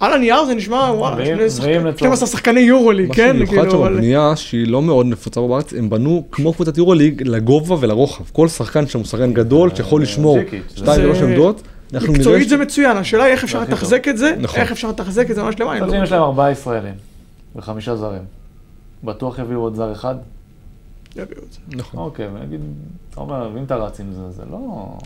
על הנייר זה נשמע, וואלה, ואם- שני ואם שחקנים- לצורך- 12 שחקני יורוליג, מה כן? שמיוחד שם כאילו, אבל- בבנייה שהיא לא מאוד נפוצה בארץ, הם בנו כמו קבוצת יורוליג לגובה ולרוחב. כל שחקן שם הוא שחקן גדול שיכול לשמור ג'יקיץ', זה- שתיים זה- שלוש עמדות. אנחנו נראה מקצועית זה מצוין, השאלה היא איך אפשר. לתחזק את זה, נכון. איך אפשר לתחזק את זה ממש למעלה. אם יש להם ארבעה ישראלים וחמישה זרים, בטוח יביאו עוד זר אחד? נכון. אוקיי, ונגיד, אתה אומר, אם אתה רץ עם זה, זה לא...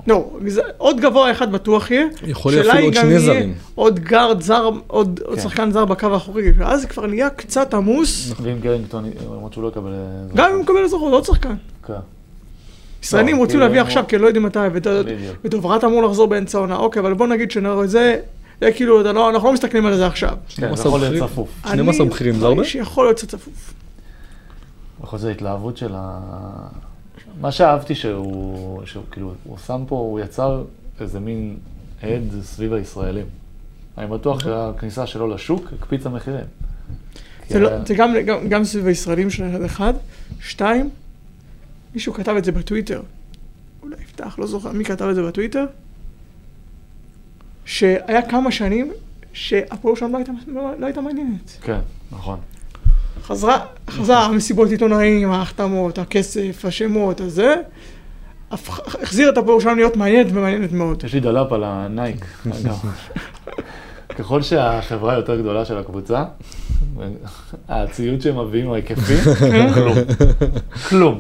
לא, זה- עוד גבוה אחד בטוח יהיה. יכול להיות אפילו עוד שני יהיה זרים. עוד גארד זר, עוד עוד כן. שחקן זר בקו האחורי, ואז זה כבר נהיה קצת עמוס. ואם גרינגטון, למרות שהוא לא יקבל... אזרחות. גם אם הוא מקבל אזרחות, עוד שחקן. כן, ישראלים לא, רוצים כאילו, להביא עכשיו, כי לא יודעים מתי, בדיוק. ודוברת אמור לחזור באמצע העונה, אוקיי, אבל בוא נגיד שזה, זה כאילו, אתה לא- אנחנו לא מסתכלים על זה עכשיו. כן, זה 12 יכול להיות בכירים. צפוף. 12 אני בכירים זה הרבה? מרגיש שיכול להיות קצת צפוף. יכול להיות ההתלהבות של ה... מה שאהבתי שהוא, שהוא כאילו, הוא שם פה, הוא יצר איזה מין הד סביב הישראלים. אני בטוח שהכניסה שלו לשוק הקפיצה מחירים. זה לא- זה גם- גם- גם סביב הישראלים של אחד. שתיים, מישהו כתב את זה בטוויטר. אולי יפתח, לא זוכר מי כתב את זה בטוויטר. שהיה כמה שנים שהפועל שם לא הייתה- לא הייתה מעניינת. כן, נכון. חזרה, חזר המסיבות עיתונאים, ההחתמות, הכסף, השמות, הזה. החזיר את הפועל שלנו להיות מעניינת ומעניינת מאוד. יש לי love על הנייקי, אגב. *laughs* ככל שהחברה יותר גדולה של הקבוצה, הציוד שהם מביאים הוא היקפי, כלום. כלום.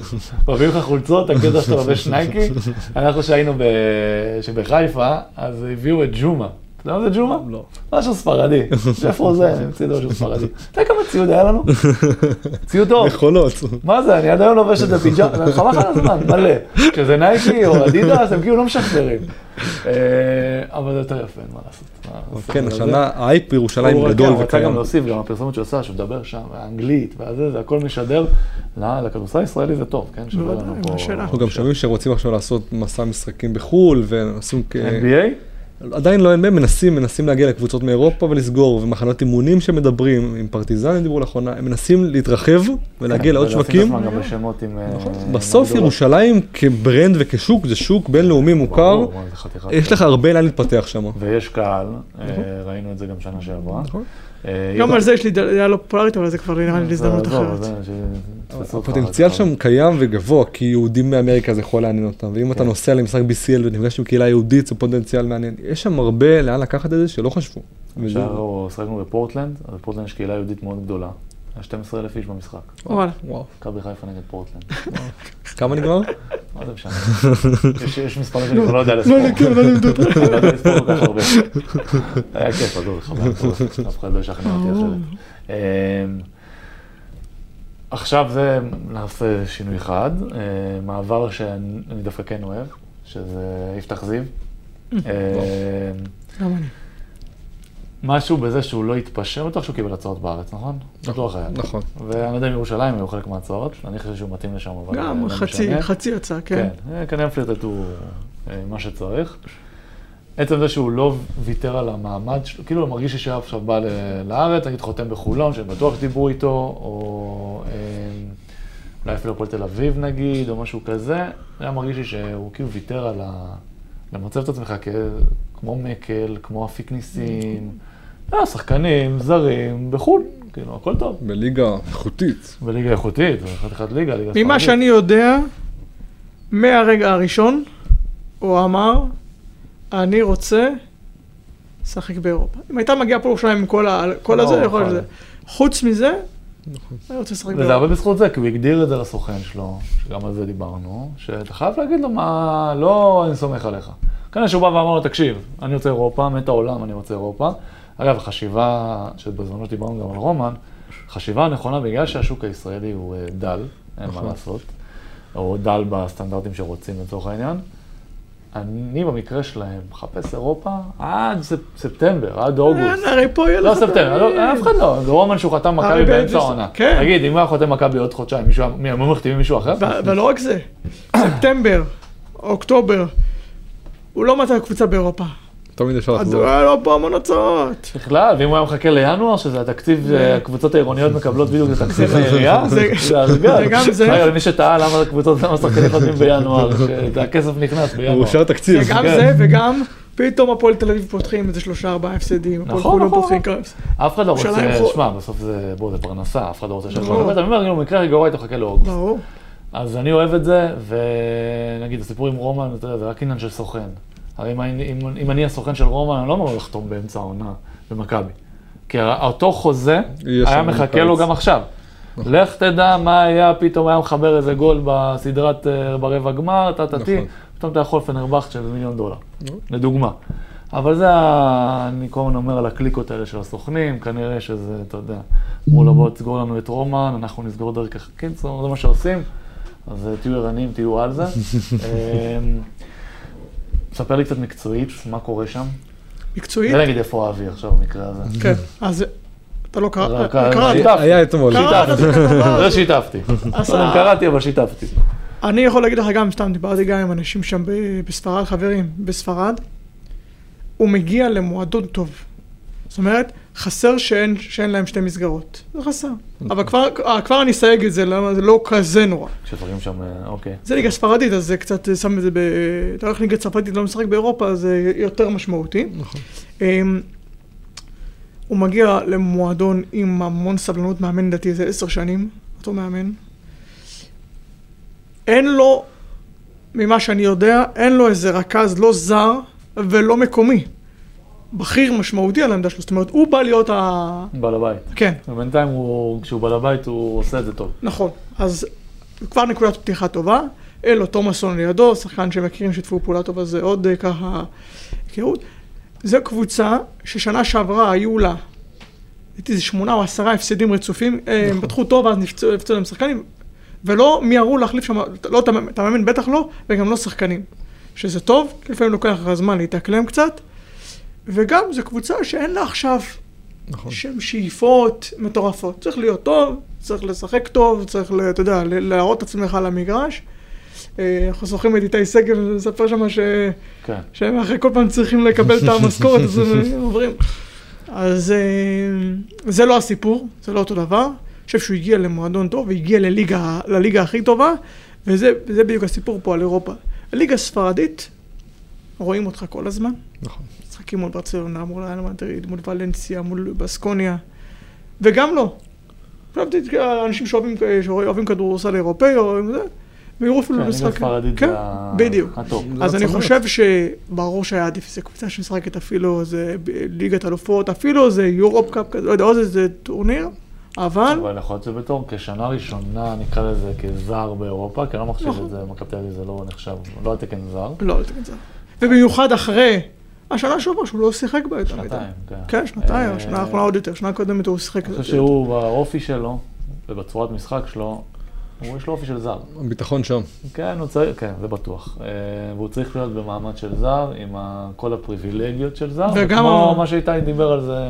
מביאים לך חולצות, הקטע שאתה לובש נייקי. אנחנו שהיינו ב- שבחיפה, אז הביאו את ג'ומה. אתה יודע מה זה ג'ומה? לא. משהו ספרדי. שף רוזן, המציא משהו ספרדי. אתה יודע כמה ציוד היה לנו? ציוד טוב. מכונות. מה זה, אני עד היום לובש את זה פיג'מה, חבל לך על הזמן, מלא. כשזה נייקי או אדידס, הם כאילו לא משחררים. אה, אבל זה יותר יפה, אין מה לעשות. כן, השנה האייפ בירושלים גדול כן, הוא רצה וקיים. גם להוסיף, גם הפרסומת שהוא עשה, שהוא מדבר שם, האנגלית, והזה, זה הכל משדר. לכדורסל הישראלי זה טוב, כן? שווה לנו בוודאי, פה... מה השאלה? אנחנו גם שומעים שרוצים עכשיו לעשות מסע משחקים בחו"ל, ועושים כ... NBA? עדיין לא NBA, מנסים, מנסים להגיע לקבוצות מאירופה ולסגור, ומחנות אימונים שמדברים, עם פרטיזנים דיברו לאחרונה, הם מנסים להתרחב ולהגיע לעוד ולשים את שווקים. אה, נכון. בסוף. ירושלים כברנד וכשוק, זה שוק בינלאומי מוכר, יש לך הרבה לאן להתפתח שם. ויש קהל, אה, ראינו את זה גם שנה שעברה. אה, גם על זה יש לי דעה לא פופולרית, אבל זה כבר נראה לי להזדמנות עזוב, אחרת. הפוטנציאל שם קיים וגבוה, כי יהודים מאמריקה זה יכול לעניין אותם, ואם אתה כן. נוסע למשחק BCL ונפגש עם קהילה יהודית, זה פוטנציאל מעניין. יש שם הרבה לאן לקחת את זה שלא חשבו. עכשיו שחקנו בפורטלנד, אז בפורטלנד יש קהילה יהודית מאוד גדולה. היה 12,000 איש במשחק. וואלה. וואו. מכבי חיפה נגד פורטלנד. כמה נגמר? מה זה משנה? יש- יש מספרים שאני כבר לא יודע לספור. לא, לא, כן, לא לא יודע לספור כל כך הרבה. היה כיף, עזוב, חבל, אף אחד לא ישכנע אותי אחרת. אמ, עכשיו זה, נעשה שינוי אחד, אה, מעבר שאני דווקא כן אוהב, שזה יפתח זיו. אמ, גם אני. משהו בזה שהוא לא התפשר, בטוח שהוא קיבל הצעות בארץ, נכון? בטוח היה. נכון. ואני לא יודע אם ירושלים היו חלק מההצעות, אני חושב שהוא מתאים לשם, אבל גם לא חצי. חצי יצא, כן. כן, אה, כנראה פלירטטו אה, מה שצריך. עצם זה שהוא לא ויתר על המעמד שלו, כאילו הוא מרגיש ששאף עכשיו בא לארץ, נגיד חותם בחולון, שאני בטוח שדיברו איתו, או אה, אולי אפילו הפועל תל אביב נגיד, או משהו כזה, היה מרגיש לי שהוא כאילו ויתר על ה... למצב את עצמך. כמו מקל, כמו אפיק ניסים, אה, שחקנים, זרים, בחו"ל, כאילו, הכל טוב. בליגה איכותית. בליגה איכותית, זה חתיכת ליגה, ליגה ממה ספרדית. שאני יודע, מהרגע הראשון, הוא אמר, אני רוצה לשחק באירופה. אם הייתה מגיעה פה לירושלים עם כל ה- כל לא, הזה, יכול נכון. להיות. חוץ מזה, לשחק וזה. הרבה בזכות זה, כי הוא הגדיר את זה לסוכן שלו, שגם על זה דיברנו, שאתה חייב להגיד לו מה, לא אני סומך עליך. כנראה שהוא בא ואמר לו, תקשיב, אני רוצה אירופה, מת העולם, אני רוצה אירופה. אגב, החשיבה, שבזמנו שדיברנו גם על רומן, חשיבה הנכונה, בגלל שהשוק הישראלי הוא אה, דל, אין מה נכון. לעשות, או דל בסטנדרטים שרוצים לצורך העניין, אני במקרה שלהם מחפש אירופה עד ספ- ספטמבר, עד אוגוסט. אין, הרי פה יהיה לא לך... ספטמבר, לא- אף אחד לא, זה רומן שהוא חתם מכבי באמצע העונה. כן. תגיד, אם הוא היה חותם מכבי עוד חודשיים, הם היו מחתימים מישהו אחר? ולא רק זה, ספטמבר, אוקטובר, הוא לא מצא קבוצה באירופה. תמיד אפשר אז לחזור. היה לו פה המון הצעות. בכלל, ואם הוא היה מחכה לינואר, שזה התקציב, זה- הקבוצות העירוניות מקבלות בדיוק את התקציב העירייה, זה- גם זה. רגע, למי שטעה למה הקבוצות, למה שחקנים חותמים בינואר, שהכסף נכנס הוא בינואר. אושר תקציב. זה גם כן. זה וגם פתאום הפועל תל אביב פותחים איזה שלושה ארבעה הפסדים. הפועל נכון, חולון נכון, פותחים נכון. כמה- אף אחד לא רוצה, שמע, בסוף זה, בוא, זה פרנסה, אף אחד לא רוצה ברור. בבית, אני אומר, כאילו, במקרה הכי גרוע, היית מחכה לאוגוסט. ברור. אז אני אוהב את זה, ונגיד, הסיפור עם רומן, אתה זה רק עניין של סוכן. הרי אם, אם, אם אני הסוכן של רומן, אני לא אמור לחתום באמצע העונה במכבי. כי אותו חוזה היה מחכה לו בקיץ. גם עכשיו. לך תדע מה היה, פתאום היה מחבר איזה גול בסדרת אה, ברבע גמר, טה-טה-טי, נכון. פתאום אתה יכול פנרבכט של מיליון דולר, נו. לדוגמה. אבל זה, אני כל הזמן אומר על הקליקות האלה של הסוכנים, כנראה שזה, אתה יודע, אמרו לו בוא תסגור לנו את רומן, אנחנו נסגור דרך קיצור, זה מה שעושים, אז אה, תהיו ערניים, תהיו על זה. *laughs* אמ, ספר לי קצת מקצועית, מה קורה שם. מקצועית? זה נגיד איפה אבי עכשיו במקרה הזה. *laughs* כן. אז אתה לא קרא... רק- קראת. שיתפתי. היה אתמול. שיתפתי. זה הזאת. שיתפתי. קראתי, אבל שיתפתי. אני יכול להגיד לך גם, סתם דיברתי גם עם אנשים שם ב- בספרד, חברים, בספרד, הוא מגיע למועדון טוב. זאת אומרת, חסר שאין, שאין להם שתי מסגרות. זה חסר. אבל כבר, כבר אני אסייג את זה, למה זה לא כזה נורא. כשדברים שם, אה, אוקיי. זה ליגה ספרדית, אז זה קצת אה, שם את זה ב... אתה הולך ליגה צרפתית, לא משחק באירופה, אז זה יותר משמעותי. נכון. אמ, הוא מגיע למועדון עם המון סבלנות, מאמן לדעתי איזה עשר שנים, אותו מאמן. אין לו, ממה שאני יודע, אין לו איזה רכז לא זר ולא מקומי. בכיר משמעותי על העמדה שלו, זאת אומרת, הוא בא להיות ה... בעל הבית. כן, ובינתיים הוא, כשהוא בעל הבית הוא עושה את זה טוב. נכון. אז כבר נקודת פתיחה טובה. אלו תומאסון לידו, שחקן שמכירים, שיתפו פעולה טובה, זה עוד אה, ככה היכרות. זו קבוצה ששנה שעברה היו לה, הייתי איזה שמונה או עשרה הפסדים רצופים, אה, הם פתחו טוב, אז נפצעו נפצעו להם שחקנים, ולא מיהרו להחליף שם, לא את המ- את המאמן בטח לא, וגם לא שחקנים. שזה טוב, לפעמים לוקח לך זמן להתאקלם קצת, וגם זו קבוצה שאין לה עכשיו נכון. שהן שאיפות מטורפות. צריך להיות טוב, צריך לשחק טוב, צריך, אתה יודע, להראות את עצמך על המגרש. אה, אנחנו זוכרים את איתי סגל, לספר שם ש... כן. שהם אחרי כל פעם צריכים לקבל את המשכורת, אז הם *laughs* עוברים. אז אה, זה לא הסיפור, זה לא אותו דבר. אני חושב שהוא הגיע למועדון טוב, והגיע לליגה, לליגה הכי טובה, וזה, וזה בדיוק הסיפור פה על אירופה. הליגה הספרדית, רואים אותך כל הזמן. נכון. משחקים מול ברצלונה, מול ריאל מדריד, מול ולנסיה, מול בסקוניה, וגם לא. חשבתי, אנשים שאוהבים, שאוהבים כדורסל אירופאי, או זה, ויראו אפילו כן, משחק. כן, זה בדיוק. זה אז אני. חושב שברור שהיה עדיף איזה קבוצה שמשחקת אפילו איזה ליגת אלופות, אפילו איזה יורופ קאפ כזה, לא יודע, עוד איזה טורניר, אבל אבל יכול להיות שבתור כשנה ראשונה, נקרא לזה כזר באירופה, כי אני לא מחשיב נכון. את זה, מכבי תל אביב זה לא נחשב, לא על תקן זר. לא, תגיד את זה. ובמיוחד אחרי השנה שעברה שהוא לא שיחק בה יותר מדי. שנתיים, כן. כן, שנתיים, אה, השנה האחרונה עוד יותר, שנה קודמת הוא שיחק. אני חושב שהוא באופי שלו, ובצורת משחק שלו, הוא יש לו אופי של זר. הביטחון שם. כן, הוא צריך, כן, זה בטוח. אה, והוא צריך להיות במעמד של זר, עם כל הפריבילגיות של זר. וגם וכמו ה- מה שאיתי דיבר על זה,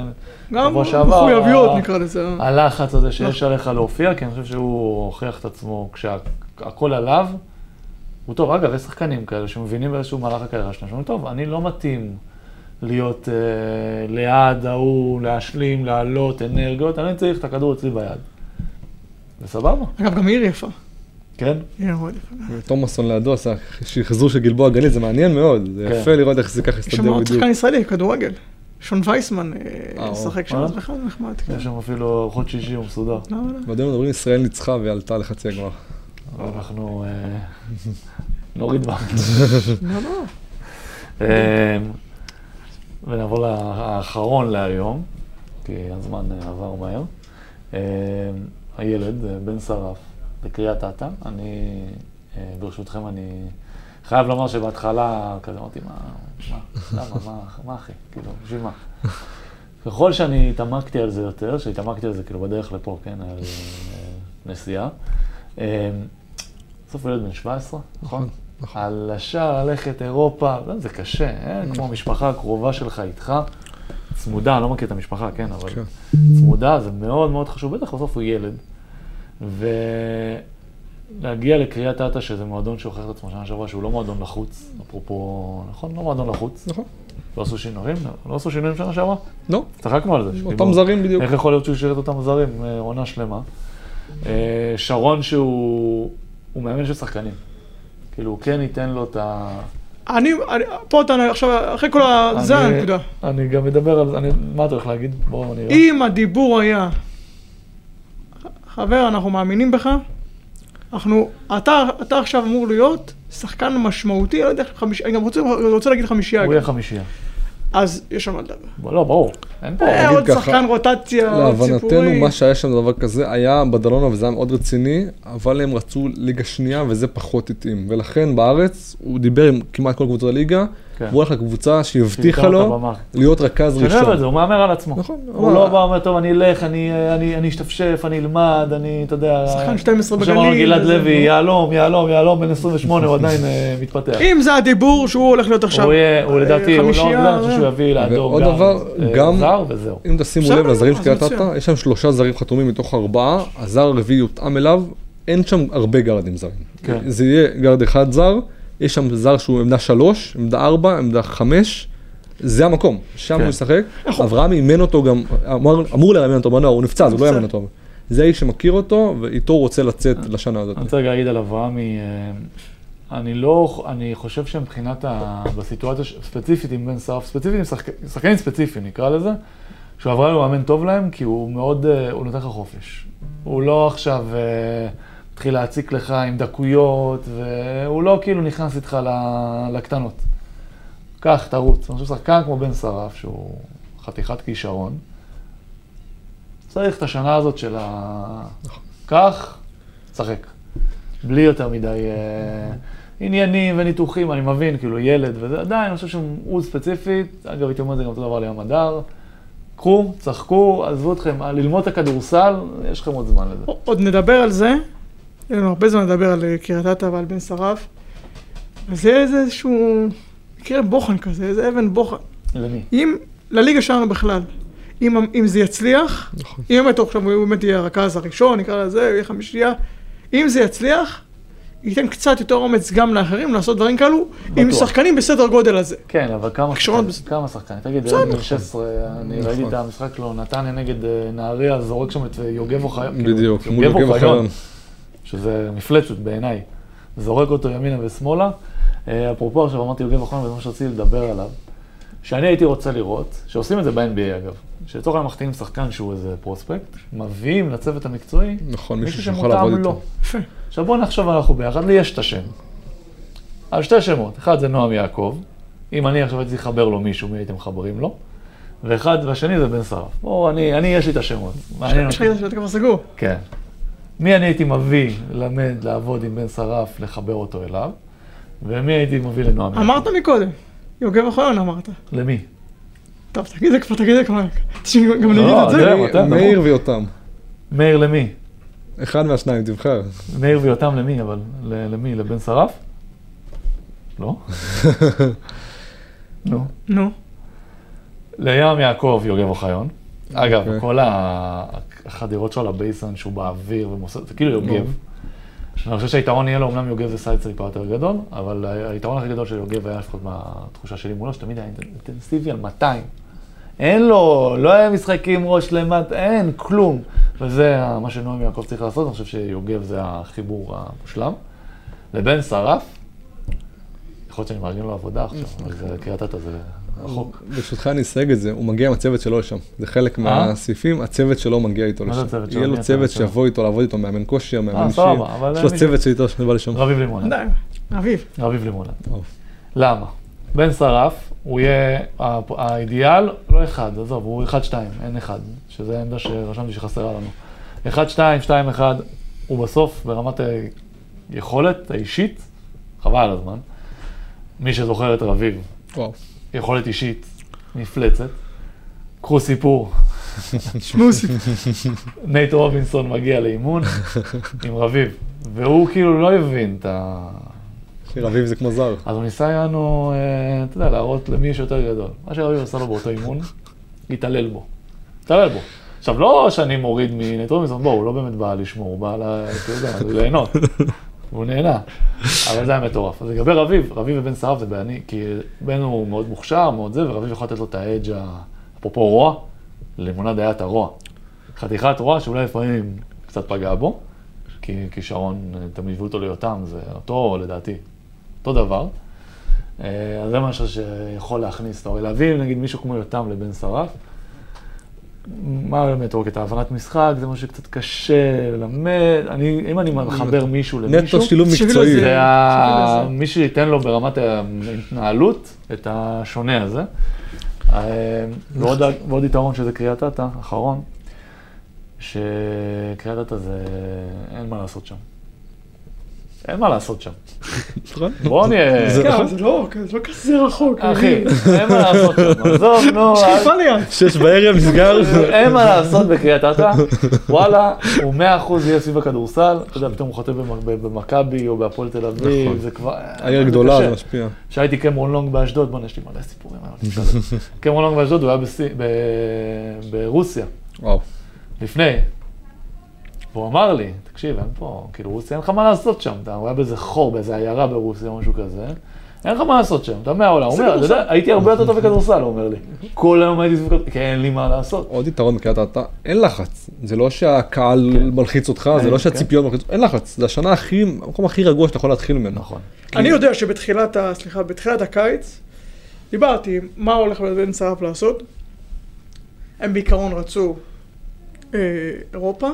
גם שבוע שעבר, מחויבויות ה- נקרא לזה. הלחץ הזה שיש עליך להופיע, כי אני חושב שהוא הוכיח את עצמו כשהכול עליו. הוא טוב, אגב, יש שחקנים כאלה שמבינים באיזשהו מהלך הקריירה שלהם, שאומרים, טוב, אני לא מתאים להיות אה, ליד ההוא, להשלים, לעלות, אנרגיות, אני צריך את הכדור אצלי ביד. וסבבה, אגב, גם עיר יפה. כן? עיר מאוד יפה. תומאסון לידו עשה שחזור של גלבוע גליל, זה מעניין מאוד. זה כן. יפה לראות איך זה ככה יש שם הסתדר עוד בדיוק. שחקן ישראלי, כדורגל. שון וייסמן אה, אה, משחק שם, וואלה? זה בכלל נחמד. כן. יש שם אפילו חוד שישי, הוא מסודר. לא, לא. ועדיין מדברים, ישראל ניצחה ועלתה לחצי הגמר. אנחנו אה, *laughs* נוריד בה. אה, ונעבור לאחרון להיום, כי הזמן אה, עבר מהר. הילד, בן שרף, בקריית אתא. אני, ברשותכם, אני חייב לומר שבהתחלה כזה אמרתי, מה, מה, למה, מה, מה אחי, כאילו, בשביל מה? ככל שאני התעמקתי על זה יותר, שהתעמקתי על זה כאילו בדרך לפה, כן, על נסיעה. אה, בסוף הוא ילד בן 17, נכון? נכון. על השער ללכת אירופה, לא, זה קשה, אין כמו המשפחה הקרובה שלך איתך. צמודה, אני לא מכיר את המשפחה, כן, אבל כן. צמודה זה מאוד מאוד חשוב, בטח בסוף הוא ילד. ולהגיע לקריית אתא, שזה מועדון שהוכיח את עצמו שנה שעברה, שהוא לא מועדון לחוץ, אפרופו, נכון? לא מועדון לחוץ. נכון. לא עשו שינויים? לא עשו שינויים שנה שעברה? לא, צחקנו על זה. אותם שדיברו. זרים בדיוק. איך יכול להיות שהוא השאיר את אותם זרים אה, עונה שלמה? אה, שרון שהוא הוא מאמן של שחקנים. כאילו, הוא כן ייתן לו את ה... אני, אני- פה אתה עכשיו, אחרי כל ה... זה אני- הנקודה. אני גם מדבר על זה, אני- מה אתה הולך להגיד? בואו נראה. אם הדיבור היה, חבר, אנחנו מאמינים בך, אנחנו, אתה, אתה עכשיו אמור להיות שחקן משמעותי, לא יודע, חמיש, אני גם רוצה, רוצה להגיד חמישייה, הוא. יהיה חמישייה. אז יש על מה לדבר. בוא, לא, ברור. אין פה. נגיד עוד שחקן רוטציה, עוד להבנתנו, סיפורים. מה שהיה שם דבר כזה, היה בדלונה וזה היה מאוד רציני, אבל הם רצו ליגה שנייה וזה פחות התאים. ולכן בארץ, הוא דיבר עם כמעט כל קבוצות הליגה, כן. והוא הלך לקבוצה שהבטיחה לו את. להיות רכז אני חושב על ראשון. זה, הוא מהמר על עצמו. נכון. הוא לא בא ואומר, טוב, אני אלך, אני- אני אני אשתפשף, אני אלמד, אני, אתה יודע... שחקן 12 כמו שאמרנו, בגליל, גלעד וזה, לוי, נו. יהלום, יהלום, יהלום, בן 28, הוא עדיין אה, מתפתח. אם זה הדיבור שהוא הולך להיות עכשיו הוא יהיה, הוא אה, לדעתי, הוא לא חמישייה, אני חושב שהוא יביא לידו ועוד גם דבר, אה, גם- זר וזהו. אם תשימו לב לזרים. אתא, יש שם שלושה זרים חתומים מתוך ארבעה, הזר הרביעי יותאם אליו, אין שם הרבה גרדים זרים. כן. זה יהיה גרד אחד זר, יש שם זר שהוא עמדה שלוש, עמדה ארבע, עמדה חמש, זה המקום, שם כן. הוא ישחק. נכון. אברהם אימן אותו גם, אמר, אמור לאמן אותו בנוער, הוא נפצע, אז הוא לא. יאמן אותו. זה האיש שמכיר אותו, ואיתו הוא רוצה לצאת לשנה הזאת. אני רוצה רגע להגיד על אברהמי, אה, אני לא, אני חושב שמבחינת, ה, בסיטואציה ש- ספציפית עם בן סרף, ספציפית עם שחק, שחקנים ספציפיים נקרא לזה, שאברהם הוא מאמן טוב להם, כי הוא מאוד, אה, הוא נותן לך חופש. הוא לא עכשיו אה, מתחיל להציק לך עם דקויות, והוא לא כאילו נכנס איתך לקטנות. קח, תרוץ. אני חושב ששחקן כמו בן שרף, שהוא חתיכת כישרון, צריך את השנה הזאת של ה... קח, שחק. בלי יותר מדי אה, עניינים וניתוחים, אני מבין, כאילו ילד וזה, עדיין, אני חושב שהוא ספציפית, אגב, הייתי אומר את זה גם אותו דבר לים הדר. קחו, צחקו, עזבו אתכם, ללמוד את הכדורסל, יש לכם עוד זמן לזה. עוד נדבר על זה, אין לנו הרבה זמן לדבר על אה, קריית אתא ועל בן שרף, וזה איזה איזשהו מקרה בוחן כזה, איזה אבן בוחן. למי? אם, לליגה שלנו בכלל, אם, אם זה יצליח, נכון. אם באמת עכשיו הוא באמת יהיה הרכז הראשון, נקרא לזה, יהיה חמישייה, אם זה יצליח, ייתן קצת יותר אומץ גם לאחרים לעשות דברים כאלו, עם בטוח. שחקנים בסדר גודל הזה. כן, אבל כמה שחקנים, בס- כמה שחקנים, תגיד, בסדר. ילד בן 16, אני נכון. ראיתי את המשחק שלו, נתניה נגד אה, נהריה, זורק שם את יוגב אוחיון, בדיוק, מול יוגב אוחיון. שזה מפלצת בעיניי, זורק אותו ימינה ושמאלה. אה, אפרופו עכשיו אמרתי יוגב אוחיון, וזה מה שרציתי לדבר עליו, שאני הייתי רוצה לראות, שעושים את זה ב-NBA אגב, שלצורך העניין מחתימים שחקן שהוא איזה פרוספקט, מביאים לצוות המקצועי, נכון, מישהו שיכול לעבוד. איתו. עכשיו בואו נחשוב אנחנו ביחד, לי יש את השם. על שתי שמות, אחד זה נועם יעקב, אם אני עכשיו הייתי לחבר לו מישהו, מי הייתם מחברים לו? ואחד, והשני זה בן שרף. בואו, אני, אני, יש לי את השמות. מעניין יש לך אותי. את זה כבר סגור. כן. מי אני הייתי מביא, ללמד, לעבוד עם בן שרף, לחבר אותו אליו, ומי הייתי מביא לנועם יעקב? אמרת מקודם, יוגב אוחיון אמרת. למי? טוב, תגיד את זה כבר, תגיד את זה כבר. תשמע, גם אני לא, אגיד את זה- מאיר. ויותם. מאיר למי? אחד מהשניים, תבחר. מאיר ויותם למי, אבל ל- למי? לבן שרף? לא? נו. *laughs* נו. לים יעקב יוגב אוחיון. אגב, אוקיי. כל ה- החדירות שלו לבייסון שהוא באוויר ומוסר, זה כאילו יוגב. אני חושב שהיתרון יהיה לו, אמנם יוגב זה סייד טיפה יותר גדול, אבל היתרון הכי גדול של יוגב היה לפחות מהתחושה שלי מולו, שתמיד היה אינטנסיבי על 200. אין לו, לא היה משחקים ראש למטה, אין, כלום. וזה מה שנועם יעקב צריך לעשות, אני חושב שיוגב זה החיבור המושלם. לבן שרף, יכול להיות שאני מארגן לו עבודה עכשיו, אבל זה קריית אתא, זה רחוק. ברשותך אני אסייג את זה, הוא מגיע עם הצוות שלו לשם. זה חלק מהסעיפים, הצוות שלו מגיע איתו מה זה לשם. הצוות שלו? יהיה לו צוות? שיבוא איתו, לעבוד איתו, מאמן כושר, מאמן אה, אישי. סבבה, אבל יש לו צוות שאיתו שבא לשם. רביב לימונד. די, אביב. רביב לימונד. למה? בן שרף, הוא יהיה ה- האידיאל, לא אחד, עזוב, הוא אחד שתיים, אין אחד, שזה העמדה שרשמתי שחסרה לנו. אחד שתיים, שתיים אחד, הוא בסוף ברמת היכולת האישית, חבל על הזמן. מי שזוכר את רביב, וואו. יכולת אישית מפלצת. קחו סיפור, שמוסי. נייט רובינסון מגיע לאימון עם רביב, והוא כאילו לא הבין את ה... רביב זה כמו זר. אז הוא ניסה לנו, אה, אתה יודע, להראות למי יש יותר גדול. מה שרביב עשה לו באותו אימון, להתעלל בו. להתעלל בו. עכשיו, לא שאני מוריד מנט רובינסון, בוא, הוא לא באמת בא לשמור, הוא בא ל- אתה יודע, ליהנות. והוא נהנה. אבל זה היה מטורף. אז לגבי רביב, רביב ובן שרף זה בעני, כי בן הוא מאוד מוכשר, מאוד זה, ורביב יכול לתת לו את האדג' אפרופו רוע, לימונד היה את הרוע. חתיכת רוע שאולי לפעמים קצת פגע בו, כי כישרון, תמיד הביאו אותו ליותם, זה אותו לדעתי, אותו דבר. אה, אז זה משהו שיכול להכניס, אתה רואה, להביא נגיד מישהו כמו יותם לבן שרף, מה באמת, אוקיי, את ההבנת משחק, זה משהו שקצת קשה ללמד, אני, אם אני מחבר מישהו למישהו, נטו שילוב מקצועי. זה-. מי שייתן לו ברמת ההתנהלות את השונה הזה. אה, ועוד, ועוד יתרון שזה קריית אתא, אחרון, שקריית אתא זה, אין מה לעשות שם. אין מה לעשות שם. נכון? בואו נהיה, זה- כן, זה לא זה לא כזה רחוק. אחי. אין מה לעשות שם, עזוב, נו, חיפה ליד. שש בערב נסגר. אין מה לעשות בקריית אתא, וואלה, הוא מאה אחוז יהיה סביב הכדורסל, אתה יודע, פתאום הוא חוטא במ- במכבי או בהפועל תל אביב, נכון. זה כבר... העיר גדולה. זה משפיע. כשהייתי קמרון לונג באשדוד, בוא'נה, יש לי מלא סיפורים. קמרון לונג באשדוד, הוא היה ברוסיה, וואו. לפני. והוא אמר לי, תקשיב, אין פה, כאילו רוסיה, אין לך מה לעשות שם, אתה הוא היה באיזה חור, באיזה עיירה ברוסיה, משהו כזה, אין לך מה לעשות שם, אתה מהעולם. הוא אומר, אתה יודע, הייתי הרבה יותר טוב בכדורסל, הוא אומר לי. כל היום הייתי סביב כדורסל, כי אין לי מה לעשות. עוד יתרון בקריית אתא, אין לחץ. זה לא שהקהל כן. מלחיץ אותך, זה אין, לא כן. שהציפיות מלחיצות, אין לחץ. זה השנה הכי, המקום הכי רגוע שאתה יכול להתחיל ממנו. נכון. אני יודע שבתחילת. סליחה, בתחילת הקיץ, דיברתי מה הולך בן שרף לעשות. הם בעיקרון רצו אה, אירופה.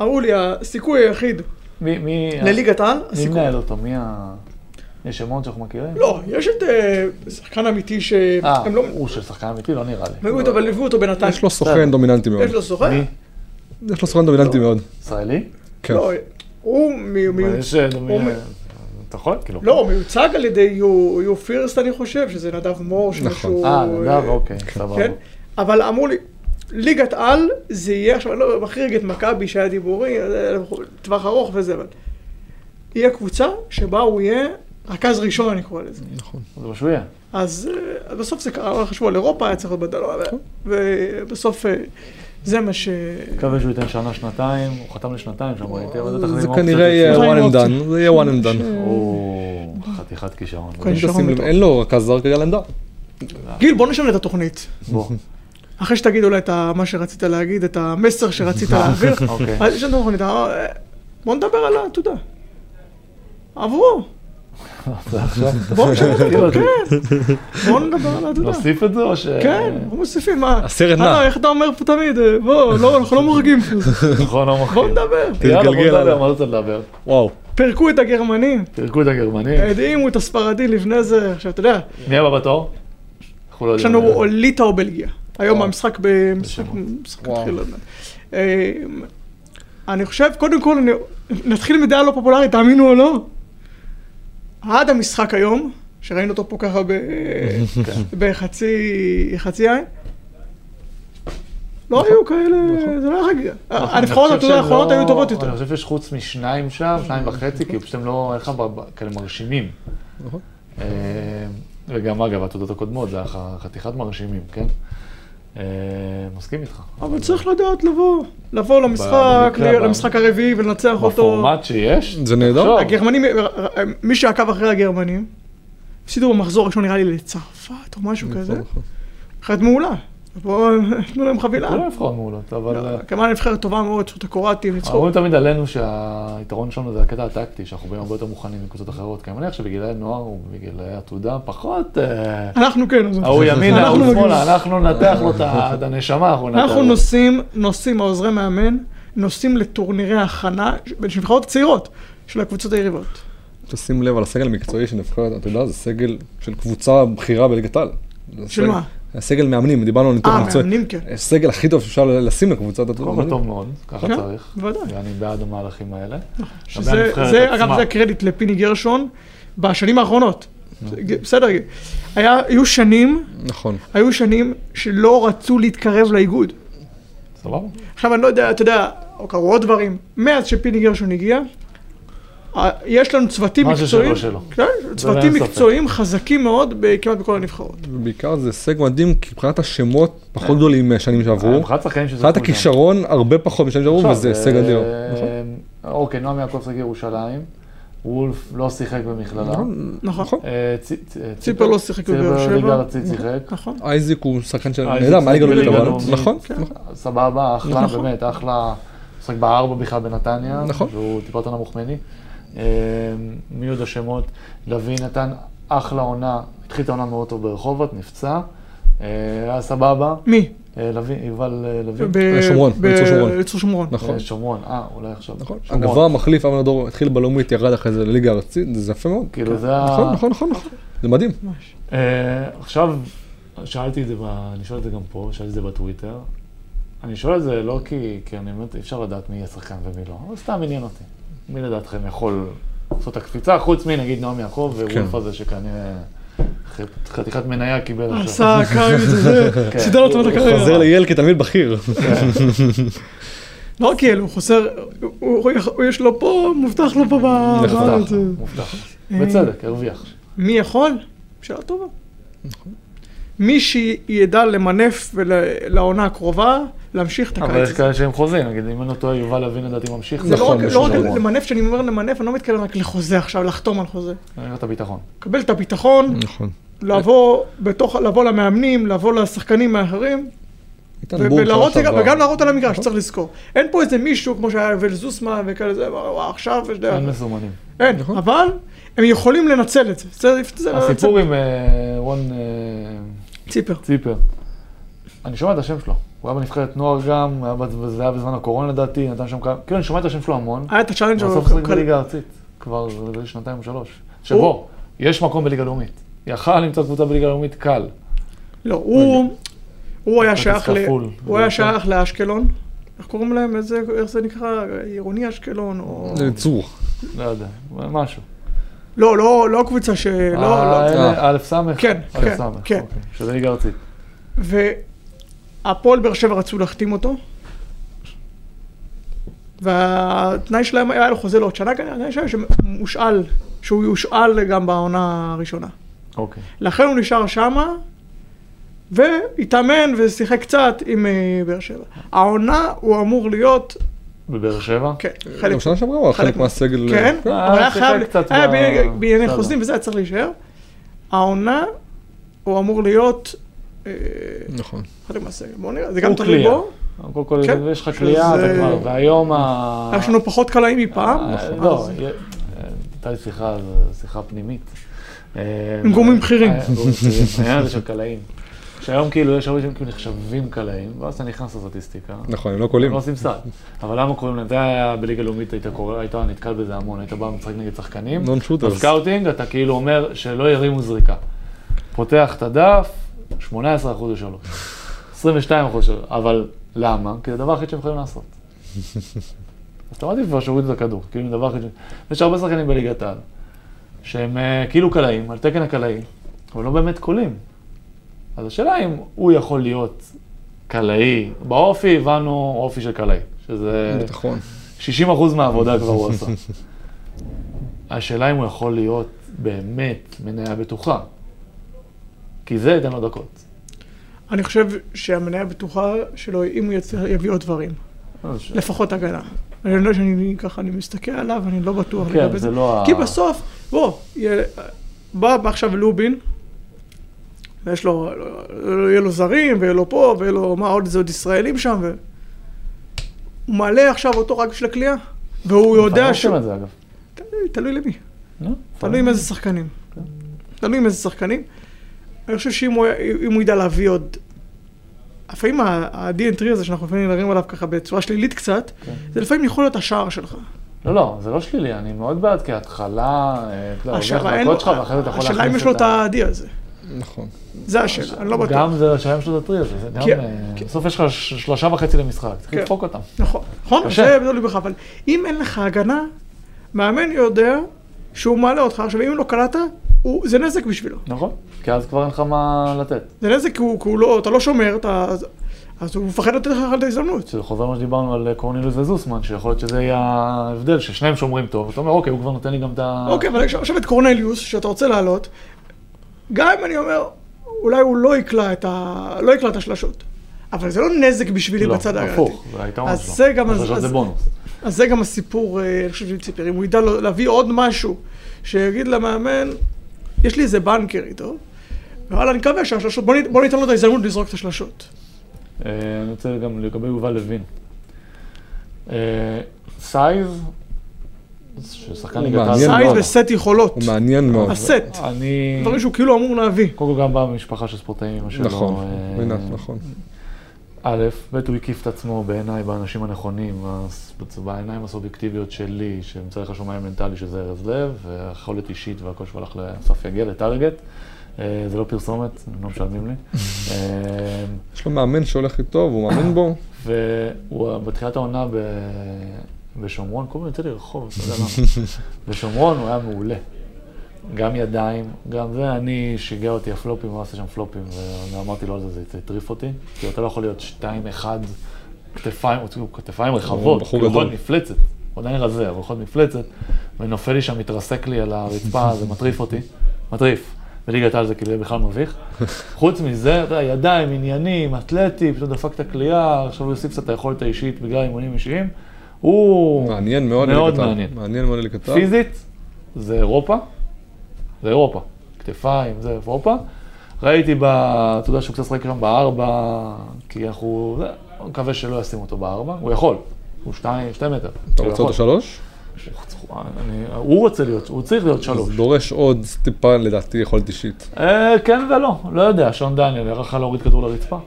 אמרו לי, הסיכוי היחיד מי, מי, לליגת על, מי הסיכוי. מנהל אותו? מי ה... יש שמות שאנחנו מכירים? לא, יש את אה, שחקן אמיתי ש... אה, לא... הוא של שחקן אמיתי? לא נראה לי. הביאו אותו, אבל הביאו אותו בינתיים. יש לו סוכן דומיננטי מאוד. יש לו סוכן? מי? יש לו סוכן דומיננטי מאוד. ישראלי? כן. לא, הוא מי- מי- יש... אה, אתה יכול? כאילו. לא, הוא מיוצג על ידי יו יו פירסט, אני חושב, שזה נדב מור, נכון. שמישהו... אה, נדב, אוקיי, סבבה. כן, אבל אמרו לי, ליגת על זה יהיה, עכשיו אני לא מחריג את מכבי שהיה דיבורי, זה טווח ארוך וזה, אבל יהיה קבוצה שבה הוא יהיה רכז ראשון, אני קורא לזה. נכון. זה מה שהוא יהיה. אז אה, בסוף זה קרה, חשבו על אירופה, היה צריך להיות בדרום, ובסוף אה, זה מה ש... מקווה שהוא ייתן שנה, שנתיים, הוא חתם לשנתיים שם, ראיתי, אבל זה תחזיר זה כנראה יהיה one and done, זה יהיה one and done. הוא חתיכת כישרון. כן. אין לו רכז זר כרגע על עמדה. גיל, בוא נשנה את התוכנית. בוא. אחרי שתגיד אולי את מה שרצית להגיד, את המסר שרצית להעביר, *laughs* אוקיי. אז יש לנו תוכנית, אה, בוא נדבר על העתודה. עברו, זה עכשיו? בוא נשנה את תזכיר אותי. כן, בוא נדבר על העתודה. נוסיף את זה או ש... כן, אנחנו מוסיפים? הסרט אה, נע. איך אתה אומר פה תמיד? אה, בוא, לא, אנחנו לא מורגים. נכון, לא מוכרים. בוא נדבר. יאללה, בוא תתגלגל נדבר. מה רוצה לדבר? וואו. פירקו את הגרמנים, פירקו את הגרמנים. הדהימו את הספרדי לפני זה, עכשיו אתה יודע, מי הבא בתור? לא יש. לנו או ליטא או בלגיה. היום. המשחק במשחק. התחיל. אה, אני חושב, קודם כל, נתחיל מדעה לא פופולרית, תאמינו או לא. עד המשחק היום, שראינו אותו פה ככה *laughs* כן. בחצי חצי עין, לא היו כאלה, זה לא היה חגיגה. נכון, הנבחרות, האחרונות היו טובות יותר. אני חושב שיש חוץ משניים שם, שניים וחצי, כי פשוט הם לא, איך אמר, כאלה מרשימים. נכון. אה, וגם אגב, התעודות הקודמות, זה חתיכת מרשימים, כן? אה, מסכים איתך. אבל צריך לדעת לבוא, לבוא למשחק, למשחק הרביעי ולנצח אותו. בפורמט שיש, זה נהדר. הגרמנים, מי שעקב אחרי הגרמנים, הפסידו במחזור הראשון נראה לי לצרפת או משהו כזה. נבחרת מעולה. בואו, תנו להם חבילה. כולם נבחרות מעולות, אבל... אה, כמובן נבחרת טובה מאוד, שעות הקרואטים, ניצחו. אומרים תמיד עלינו שהיתרון שלנו זה הקטע הטקטי, שאנחנו באים הרבה יותר מוכנים מקבוצות אחרות. כי אני מניח שבגילאי נוער ובגילאי עתודה פחות... אה, אנחנו כן. ההוא ימינה, אנחנו ההוא. שמאלה, אנחנו ננתח לו את הנשמה, אנחנו ננתח אנחנו לו. נוסעים, נוסעים, העוזרי מאמן, נוסעים לטורנירי הכנה של נבחרות צעירות של הקבוצות היריבות. תשים לב על הסגל המקצועי של נבחרת, אתה יודע, זה סגל של קבוצה בכירה בליגת העל. של מה? הסגל מאמנים, דיברנו על ניתוח אה, מקצועי. מאמנים כן. הסגל הכי טוב שאפשר לשים לקבוצת קודם כל. טוב מאוד, ככה כן, צריך. בוודאי. ואני בעד המהלכים האלה. שזה, הנבחרת זה, אגב. זה הקרדיט לפיני גרשון בשנים האחרונות. בסדר, היה, היו שנים, נכון. היו שנים שלא רצו להתקרב לאיגוד. סבבה? עכשיו אני לא יודע, אתה יודע, קרו עוד דברים. מאז שפיני גרשון הגיע, אה, יש לנו צוותים מה מקצועיים. כן, צוותים אין ספק. מקצועיים חזקים מאוד כמעט בכל הנבחרות. ובעיקר זה הישג מדהים, כי מבחינת השמות פחות גדולים מהשנים שעברו. מבחינת שזה... מבחינת הכישרון הרבה פחות משנים שעברו, וזה הישג אה, אדיר. נכון. אוקיי, נועם יעקב שחק ירושלים. וולף לא שיחק במכללה. נכון. נכון. נכון. אה, ציפר לא שיחק בבאר ציפר ליגה שבע. ארצית שיחק. נכון. אייזיק הוא שחקן של... נהדר, מהליגה הלאומית. נכון. כן. נכון. סבבה, אחלה, נכון. באמת, אחלה. משחק בארבע בכלל בנתניה. נכון. והוא טיפה יותר נמוך ממני. אה, מי עוד השמות? לביא נתן אחלה עונה, התחיל את העונה מאוד טוב ברחובות, נפצע. אה, היה סבבה. מי? אה, לביא, יובל אה, לביא. ב- שומרון, ב- ביצור שומרון. ביצור שומרון. נכון. אה, שומרון, אה, אולי עכשיו. נכון. הגבוה המחליף, אבנר דור, התחיל בלאומית, ירד אחרי זה לליגה הארצית, זה יפה מאוד. כאילו זה ה... נכון, נכון, נכון, נכון. זה מדהים. ממש. אה, עכשיו, שאלתי את זה, אני שואל את זה גם פה, שאלתי את זה בטוויטר. אני שואל את זה לא כי, כי אני באמת, אי אפשר לדעת מי יהיה שחקן ומי לא, אבל סתם עניין אותי. מי לדעתכם יכול לעשות את הקפיצה, חוץ מנגיד נעמי יעקב ווולף הזה שכנראה חתיכת מניה קיבל עכשיו. עשה קיץ, זה, *laughs* כן. סידר לעצמו את הוא הקריירה. חוזר לייל כתלמיד בכיר. לא רק אלה, הוא חוסר, הוא- הוא- הוא- יש לו פה, מובטח לו פה ב- נכון. בארץ. מובטח, מובטח. אה, בצדק, הרוויח. מי יכול? שאלה טובה. מי שידע למנף ול- לעונה הקרובה, להמשיך את אבל יש הקיץ. כאלה שהם חוזים, נגיד אם אני לא טועה, יובל לוין לדעתי ממשיך. זה לא נכון, רק- לא רק בשומרון. למנף, כשאני אומר למנף, אני לא מתכוון רק לחוזה עכשיו, לחתום על חוזה. אני רואה את הביטחון. לקבל את הביטחון, נכון. לבוא בתוך, לבוא למאמנים, לבוא לשחקנים האחרים, ולהראות. וגם להראות על המגרש, נכון. צריך לזכור. אין פה איזה מישהו כמו שהיה ול זוסמן וכאלה, זה, וואו, עכשיו יש דרך. אין מסומנים. אין, נכון. אבל הם יכולים לנצל את זה הסיפור עם אה, רון אה, ציפר. ציפר. אני שומע את השם שלו. הוא היה בנבחרת נוער גם, זה היה בזמן הקורונה לדעתי, נתן שם כמה... כאילו, אני שומע את השם שלו המון. היה את ה challenge הוא בסוף שיחק בליגה הארצית. כבר לי שנתיים או שלוש. שבו. יש מקום בליגה לאומית. יכל למצוא קבוצה בליגה לאומית קל. לא, הוא, הוא היה שייך, ל... הוא זה היה. שייך לאשקלון. איך קוראים להם? איזה, איך זה נקרא? עירוני אשקלון? או... צור. לא יודע, משהו. לא, לא, לא קבוצה ש... לא, לא. אה, א' סמך? כן, כן, סמך, כן. אוקיי. שזה ליגה ארצית. והפועל באר שבע רצו להחתים אותו. והתנאי שלהם היה לו חוזה לעוד שנה, כנראה, התנאי שלהם שמושאל, שהוא יושאל גם בעונה הראשונה. אוקיי. לכן הוא נשאר שמה, והתאמן ושיחק קצת עם אה, באר שבע. העונה הוא אמור להיות, בבאר שבע? כן, חלק, גם שנה שעברה הוא היה חלק מהסגל. כן, כן. אה, אבל היה חייב, היה בענייני-. חוזים וזה היה צריך להישאר. העונה, הוא אמור להיות אה, נכון. חלק מהסגל. בואו נראה, זה גם תלוי. בו. קודם כל, כן. יש לך קליעה, אתה כבר, והיום ה... יש לנו פחות קלעים מפעם. אה, אז- לא, הייתה לי שיחה, שיחה פנימית. אה, עם גורמים בכירים. אה, גורמים בכירים. העניין הזה של קלעים. שהיום כאילו יש הרבה שהם כאילו נחשבים קלעים, ואז אתה נכנס לסטטיסטיקה. נכון, הם לא הם קולים. לא עושים סל. אבל למה קוראים להם? זה היה בליגה לאומית, היית קורא, היית נתקל בזה המון, היית בא משחק נגד שחקנים. non shooters. ב scouting אתה כאילו אומר שלא ירימו זריקה. פותח את הדף, 18 אחוז לשלוש. 22 אחוז לשלוש. אבל למה? כי זה הדבר היחיד שהם יכולים לעשות. אז אתה מעדיף כבר שהורידו את הכדור, כאילו זה דבר ש... יש הרבה שחקנים בליגת העל, שהם אה, כאילו קלעים, על תקן הקלעי, אבל לא באמת קולעים. אז השאלה אם הוא יכול להיות קלעי, באופי הבנו אופי של קלעי, שזה ביטחון. 60 אחוז מהעבודה כבר הוא עשה. השאלה אם הוא יכול להיות באמת מניה בטוחה, כי זה ייתן לו דקות. אני חושב שהמניה הבטוחה שלו, אם הוא יצליח, יביא עוד דברים. ש- לפחות הגנה. אני יודע שאני ככה, אני מסתכל עליו, אני לא בטוח כן, זה לא ה... כי בסוף, בוא, בא עכשיו לובין, ויש לו, יהיה לו זרים, ויהיה לו פה, ויהיה לו, מה עוד, זה עוד ישראלים שם, ו... הוא מעלה עכשיו אותו רק בשביל הכלייה, והוא יודע שהוא... עושים את זה אגב. תלוי- למי, נו, תלוי עם איזה שחקנים. כן. תלוי עם איזה שחקנים. אני חושב שאם הוא, הוא ידע להביא עוד... לפעמים ה-D&3 הזה שאנחנו לפעמים מדברים עליו ככה בצורה שלילית קצת, כן. זה לפעמים יכול להיות השער שלך. לא, לא, זה לא שלילי, אני מאוד בעד, כי ההתחלה, אה, אתה יודע, השאלה, הולך לו- שלך, ואחרי זה אתה יכול השאלה אם יש לו את ה-D הזה. נכון. זה השאלה, אני לא בטוח. גם זה השם שלו זה אה, בסוף יש לך שלושה וחצי למשחק, צריך כן. לדפוק אותם. נכון, נכון. זה תלוי בך, אבל אם אין לך הגנה, מאמן יודע שהוא מעלה אותך, עכשיו אם לא קלעת, הוא- זה נזק בשבילו. נכון, כי אז כבר אין לך מה לתת. זה נזק כי הוא- כי הוא לא, אתה לא שומר, אתה- אז- אז הוא מפחד לתת לך את ההזדמנות. שזה חוזר מה שדיברנו על קורנילוס וזוסמן, שיכול להיות שזה יהיה ההבדל, ששניהם שומרים טוב, אתה אומר, אוקיי, הוא כבר נותן לי גם את ה... אוקיי, אבל עכשיו את קורנליוס, שאתה רוצה לעלות, גם אם אני אומר, אולי הוא לא יקלע את ה... לא יקלע את השלשות. אבל זה לא נזק בשבילי לא, בצד ההגנתי. הפוך, זה היתרון שלו. זה גם- אז אז- זה בונוס. אז זה גם הסיפור, אה, אני חושב, של ציפר. אם הוא ידע לו- להביא עוד משהו, שיגיד למאמן, יש לי איזה בנקר איתו, וואלה, אני מקווה שהשלשות, בוא, בוא ניתן לו את ההזדמנות לזרוק את השלשות. אה, אני רוצה גם לגבי יובל לוין. אה, סייז, ששחקן ליגת העל. מאוד. וסט יכולות. הוא מעניין מאוד. הסט. אני... דברים שהוא כאילו אמור להביא. קודם כל גם בא ממשפחה של ספורטאים, אמא שלו. נכון, אה, נכון. א', ב', הוא הקיף את עצמו בעיניי באנשים הנכונים, בעיניים הסובייקטיביות שלי, שמצריך השומאי מנטלי שזה ארז לב, והיכולת אישית והכל שהוא הלך לאסף יגל, לטארגט. אה, זה לא פרסומת, הם לא משלמים לי. *laughs* אה, יש לו מאמן שהולך איתו והוא מאמין בו. *coughs* והוא בתחילת העונה ב... בשומרון, כל הזמן יוצא לי רחוב, אתה יודע למה. *laughs* בשומרון הוא היה מעולה. גם ידיים, גם זה, אני, שיגע אותי הפלופים, הוא עשה שם פלופים, ואמרתי לו על זה, זה הטריף אותי. כי אתה לא יכול להיות שתיים, אחד, כתפיים, כתפיים רחבות, בחור מפלצת. הוא עדיין רזה, אבל יכול מפלצת, ונופל לי שם, מתרסק לי על הרצפה, זה מטריף אותי. מטריף. בליגת העל זה כאילו יהיה בכלל מביך. *laughs* חוץ מזה, אתה יודע, ידיים, עניינים, אתלטי, פתאום דפק את הכלייה, עכשיו הוא יוסיף קצת את היכולת האישית בגלל אימונים אישיים. הוא מעניין מאוד מאוד. מעניין. מעניין מאוד העל. פיזית, זה אירופה, זה אירופה. כתפיים, זה אירופה. ראיתי, ב, אתה יודע שהוא קצת שחק שם בארבע, כי אנחנו, אני מקווה שלא ישימו אותו בארבע, הוא יכול, הוא שתיים, שתי מטר. אתה רוצה אותו. שלוש? הוא רוצה להיות, הוא צריך להיות שלוש. זה דורש עוד טיפה לדעתי יכולת אישית. אה, כן ולא, לא יודע, שון דניאל, נראה לך להוריד כדור לרצפה?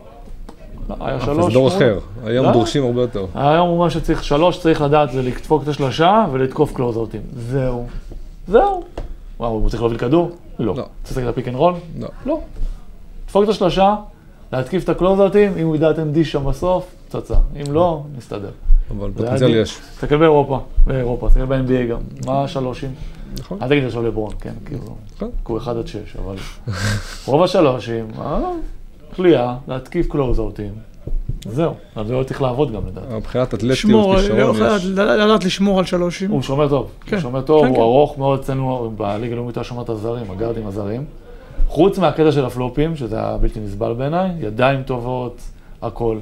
היה אבל שלוש. זה דור אחר. היום לא. דורשים הרבה יותר. היום הוא מה שצריך, שלוש צריך לדעת זה לדפוק את השלושה ולתקוף קלוזאוטים. זהו. זהו. וואו, הוא צריך להוביל כדור? לא. לא. צריך להגיד ה pick and roll? לא. לא. דפוק את השלושה, להתקיף את הקלוזאוטים, אם הוא ידע לתת dish שם בסוף, פצצה. אם לא, נסתדר. אבל פוטנציאל יש. תסתכל באירופה, באירופה, תסתכל ב-NBA גם. מה השלושים? נכון. אל תגיד עכשיו לברון, כן, כאילו, נכון. כי הוא 1 עד 6, אבל רוב השלושים, אה, קליעה, להתקיף קלוזאוטים, זהו, על זה הוא צריך לעבוד גם לדעתי. מבחינת אתלטיות, לשמור, כישרון לדעת- יש. לדעת לשמור על שלושים. הוא שומר טוב, כן. הוא שומר טוב, כן, הוא כן. ארוך מאוד אצלנו, בליגה הלאומית הוא שומר את הזרים, הגארדים הזרים. חוץ מהקטע של הפלופים, שזה היה בלתי נסבל בעיניי, ידיים טובות, הכל.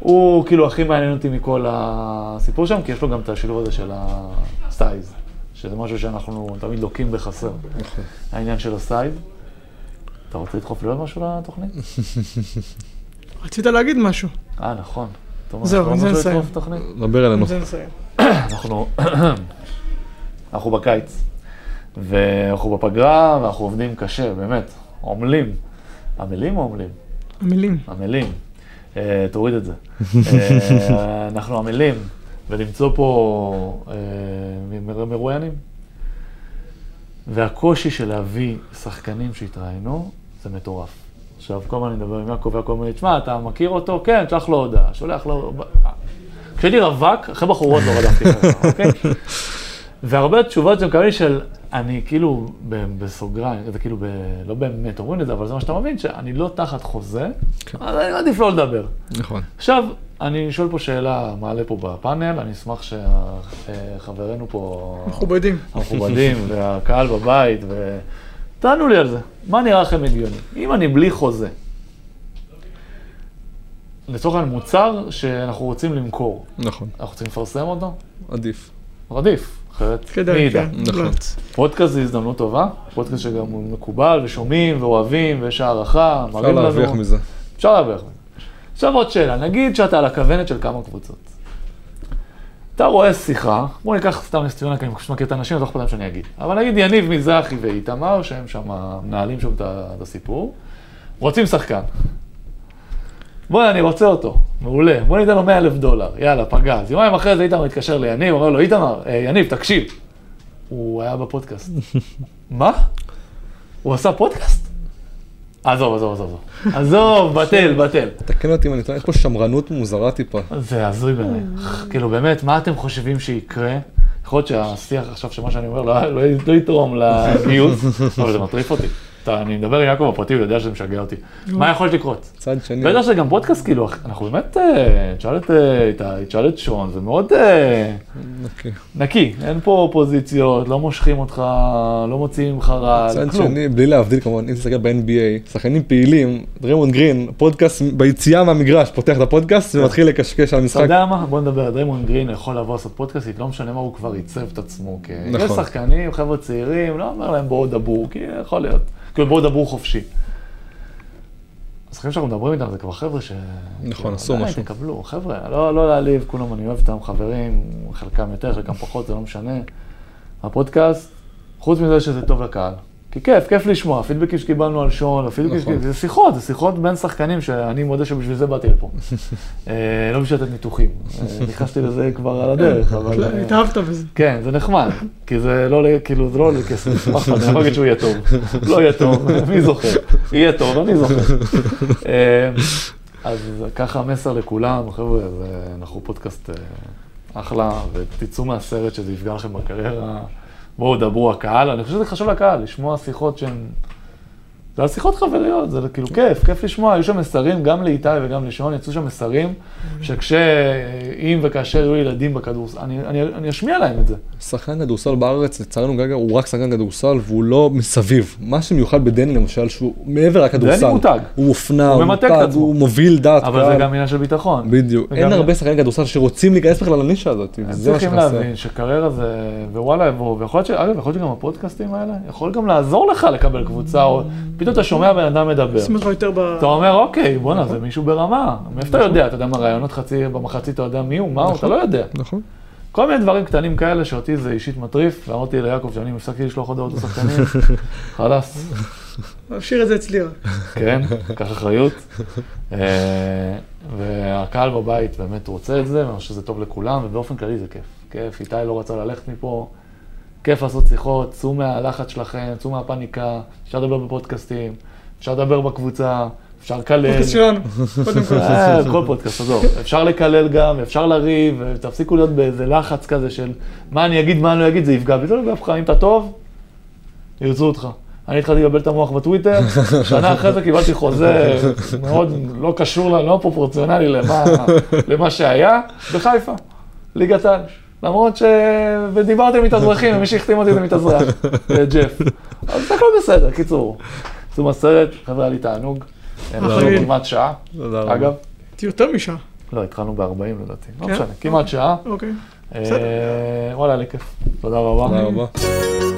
הוא כאילו הכי מעניין אותי מכל הסיפור שם, כי יש לו גם את השילוב הזה של ה size, שזה משהו שאנחנו תמיד לוקים בחסר, נכון. העניין של ה size. אתה רוצה לדחוף לי עוד משהו לתוכנית? *laughs* רצית להגיד משהו. אה, נכון. זהו, עם זה נסיים. דבר אלינו. עם זה נסיים. *coughs* אנחנו, *coughs* אנחנו בקיץ, ואנחנו בפגרה, ואנחנו עובדים קשה, באמת, עמלים. עמלים או עמלים? המילים. עמלים. אה, תוריד את זה. *laughs* אה, אנחנו עמלים, ולמצוא פה אה, מרואיינים. והקושי של להביא שחקנים שהתראיינו, זה מטורף. עכשיו, כל הזמן אני מדבר עם יעקב, יעקב אומר לי, תשמע, אתה מכיר אותו? כן, שלח לו הודעה. שולח לו... כשהייתי רווק, אחרי בחורות לא רדפתי ככה, אוקיי? והרבה תשובות שמקבלים של, אני כאילו, בסוגריים, זה כאילו, ב, לא באמת אומרים את זה, אבל זה מה שאתה מבין, שאני לא תחת חוזה, כן. אז אני עדיף לא לדבר. נכון. עכשיו, אני שואל פה שאלה, מעלה פה בפאנל, אני אשמח שחברינו פה, מכובדים. המכובדים, והקהל בבית, ו... תענו לי על זה, מה נראה לכם הגיוני? אם אני בלי חוזה, לצורך העניין מוצר שאנחנו רוצים למכור, נכון. אנחנו רוצים לפרסם אותו? עדיף. עדיף, אחרת מי כדאי, ידע? כן. נכון. לא. פודקאסט זה הזדמנות טובה, פודקאסט שגם הוא מקובל ושומעים ואוהבים ויש הערכה, אפשר מראים לנו. להרוויח מזה. אפשר להרוויח מזה. עכשיו עוד שאלה, נגיד שאתה על הכוונת של כמה קבוצות. אתה רואה שיחה, בוא ניקח סתם נס ציונה, כי אני פשוט מכיר את האנשים, אז לא אכפת להם שאני אגיד. אבל נגיד יניב מזרחי ואיתמר, שהם שם מנהלים שם את הסיפור, רוצים שחקן. בוא'נה, אני רוצה אותו, מעולה, בוא ניתן לו 100 אלף דולר, יאללה, פגז. יומיים אחרי זה איתמר מתקשר ליניב, אומר לו, איתמר, אה, יניב, תקשיב. הוא היה בפודקאסט. *laughs* מה? הוא עשה פודקאסט? עזוב, עזוב, עזוב, עזוב. עזוב, בטל, *laughs* בטל. תקן אותי אם אני טועה, יש פה שמרנות מוזרה טיפה. זה הזוי בעיניי. כאילו, באמת, מה אתם חושבים שיקרה? יכול להיות שהשיח עכשיו, שמה שאני אומר, לא, לא, לא יתרום לגיוס, אבל זה מטריף אותי. אתה, אני מדבר עם יעקב בפרטי, הוא יודע שזה משגע אותי. מה יכול לקרות? צד שני. בטח שזה גם פודקאסט, כאילו, אנחנו באמת, אה, תשאל את אה, איתי, תשאל את שון, זה מאוד אה, אוקיי. נקי, אין פה אופוזיציות, לא מושכים אותך, לא מוציאים ממך רע, צד כלום. שני, בלי להבדיל כמובן, אם תסתכל ב-NBA, שחקנים פעילים, דרמונד גרין, פודקאסט ביציאה מהמגרש, פותח את הפודקאסט ומתחיל לקשקש על אתה המשחק. יודע מה? בוא נדבר, דריימון גרין יכול לבוא לעשות פודקאסטית, לא משנה מה הוא כבר עיצב את עצמו. כי יש נכון. שחקנים, חבר'ה צעירים, לא אומר להם בואו דברו, כי יכול להיות. כאילו בואו דברו חופשי. השחקנים שאנחנו מדברים איתם זה כבר חבר'ה ש... נכון, עשו משהו. תקבלו, חבר'ה, לא, לא להעליב, כולם אני אוהב אותם, חברים, חלקם יותר, חלקם פחות, זה לא משנה. הפודקאסט, חוץ מזה שזה טוב לקהל. כי כיף, כיף לשמוע, הפידבקים שקיבלנו על שון, הפידבקים נכון. שקיבלנו, זה שיחות, זה שיחות בין שחקנים שאני מודה שבשביל זה באתי לפה. *laughs* אה, לא בשביל לתת ניתוחים. אה, נכנסתי לזה כבר על הדרך, אבל... אה, התאהבת בזה. כן, זה נחמד, כי זה לא, ל- כאילו, זה לא עולה כסף, *laughs* אני לא אגיד שהוא יהיה טוב. לא יהיה טוב, *laughs* מי זוכר? יהיה טוב, אני זוכר. אה, אז ככה המסר לכולם, חבר'ה, זה- אנחנו פודקאסט אה, אחלה, ותצאו מהסרט שזה יפגע לכם בקריירה. בואו, דברו הקהל, אני חושב שזה חשוב לקהל, לשמוע שיחות שהן... זה היה שיחות חבריות, זה כאילו כיף, כיף לשמוע, היו שם מסרים, גם לאיתי וגם לשון, יצאו שם מסרים, שכשאם וכאשר יהיו ילדים בכדורסל, אני, אני, אני אשמיע להם את זה. שחקן כדורסל בארץ, לצערנו כרגע, הוא רק שחקן כדורסל והוא לא מסביב. מה שמיוחד בדני למשל, שהוא מעבר לכדורסל. דני מותג. הוא מופנע, הוא ממתג. הוא מוביל דעת אבל זה גם עניין של ביטחון. בדיוק. אין הרבה שחקני כדורסל שרוצים להיכנס בכלל לנישה הזאת. וזה מה צריכים שחסר. להבין שקריירה זה, ווואלה, ויכול להיות שגם הפודקאסטים האלה, יכול גם לעזור לך לקבל קבוצה, פתאום אתה שומע בן אדם מדבר. שים אותך יותר ב... אתה אומר, אוקיי, בואנה, זה מישהו ברמה. מאיפה אתה יודע? אתה יודע מה רעיונות חצי, במחצית אתה יודע מי הוא, מה הוא, אתה לא יודע. נכון. כל מיני דברים קטנים כאלה שאותי זה אישית מטריף, ואמרתי ליעקב שאני הפסקתי לשלוח הודעות לשחקנים, *laughs* חלאס, להשאיר את זה אצלי רק. כן, קח אחריות. אה, והקהל בבית באמת רוצה את זה, ואני חושב שזה טוב לכולם, ובאופן כללי זה כיף. כיף, איתי לא רצה ללכת מפה, כיף לעשות שיחות, צאו מהלחץ שלכם, צאו מהפאניקה, אפשר לדבר בפודקאסטים, אפשר לדבר בקבוצה, אפשר לקלל. פודקאסט שלנו, קודם כל. *laughs* אה, כל פודקאסט, עזוב. אפשר לקלל גם, אפשר לריב, ותפסיקו להיות באיזה לחץ כזה של מה אני אגיד, מה אני לא אגיד, זה יפגע בי. זה לא יפגע בך, אם אתה טוב, ירצו אותך. אני התחלתי לבלבל את המוח בטוויטר, שנה אחרי זה קיבלתי חוזה מאוד לא קשור, לא פרופורציונלי למה, למה שהיה, בחיפה, ליגת העל. למרות ש... ודיברתי עם מתאזרחים, ומי שהחתים אותי זה מתאזרח, זה ג'ף. אז הכל בסדר, קיצור. סיום הסרט, חבר'ה, היה לי תענוג. עשו גיל. כמעט שעה, תודה רבה. אגב. יותר משעה. לא, התחלנו ב-40 לדעתי, לא כן? משנה, כמעט שעה. אוקיי. אה, וואלה, היה לי כיף. תודה רבה. תודה רבה.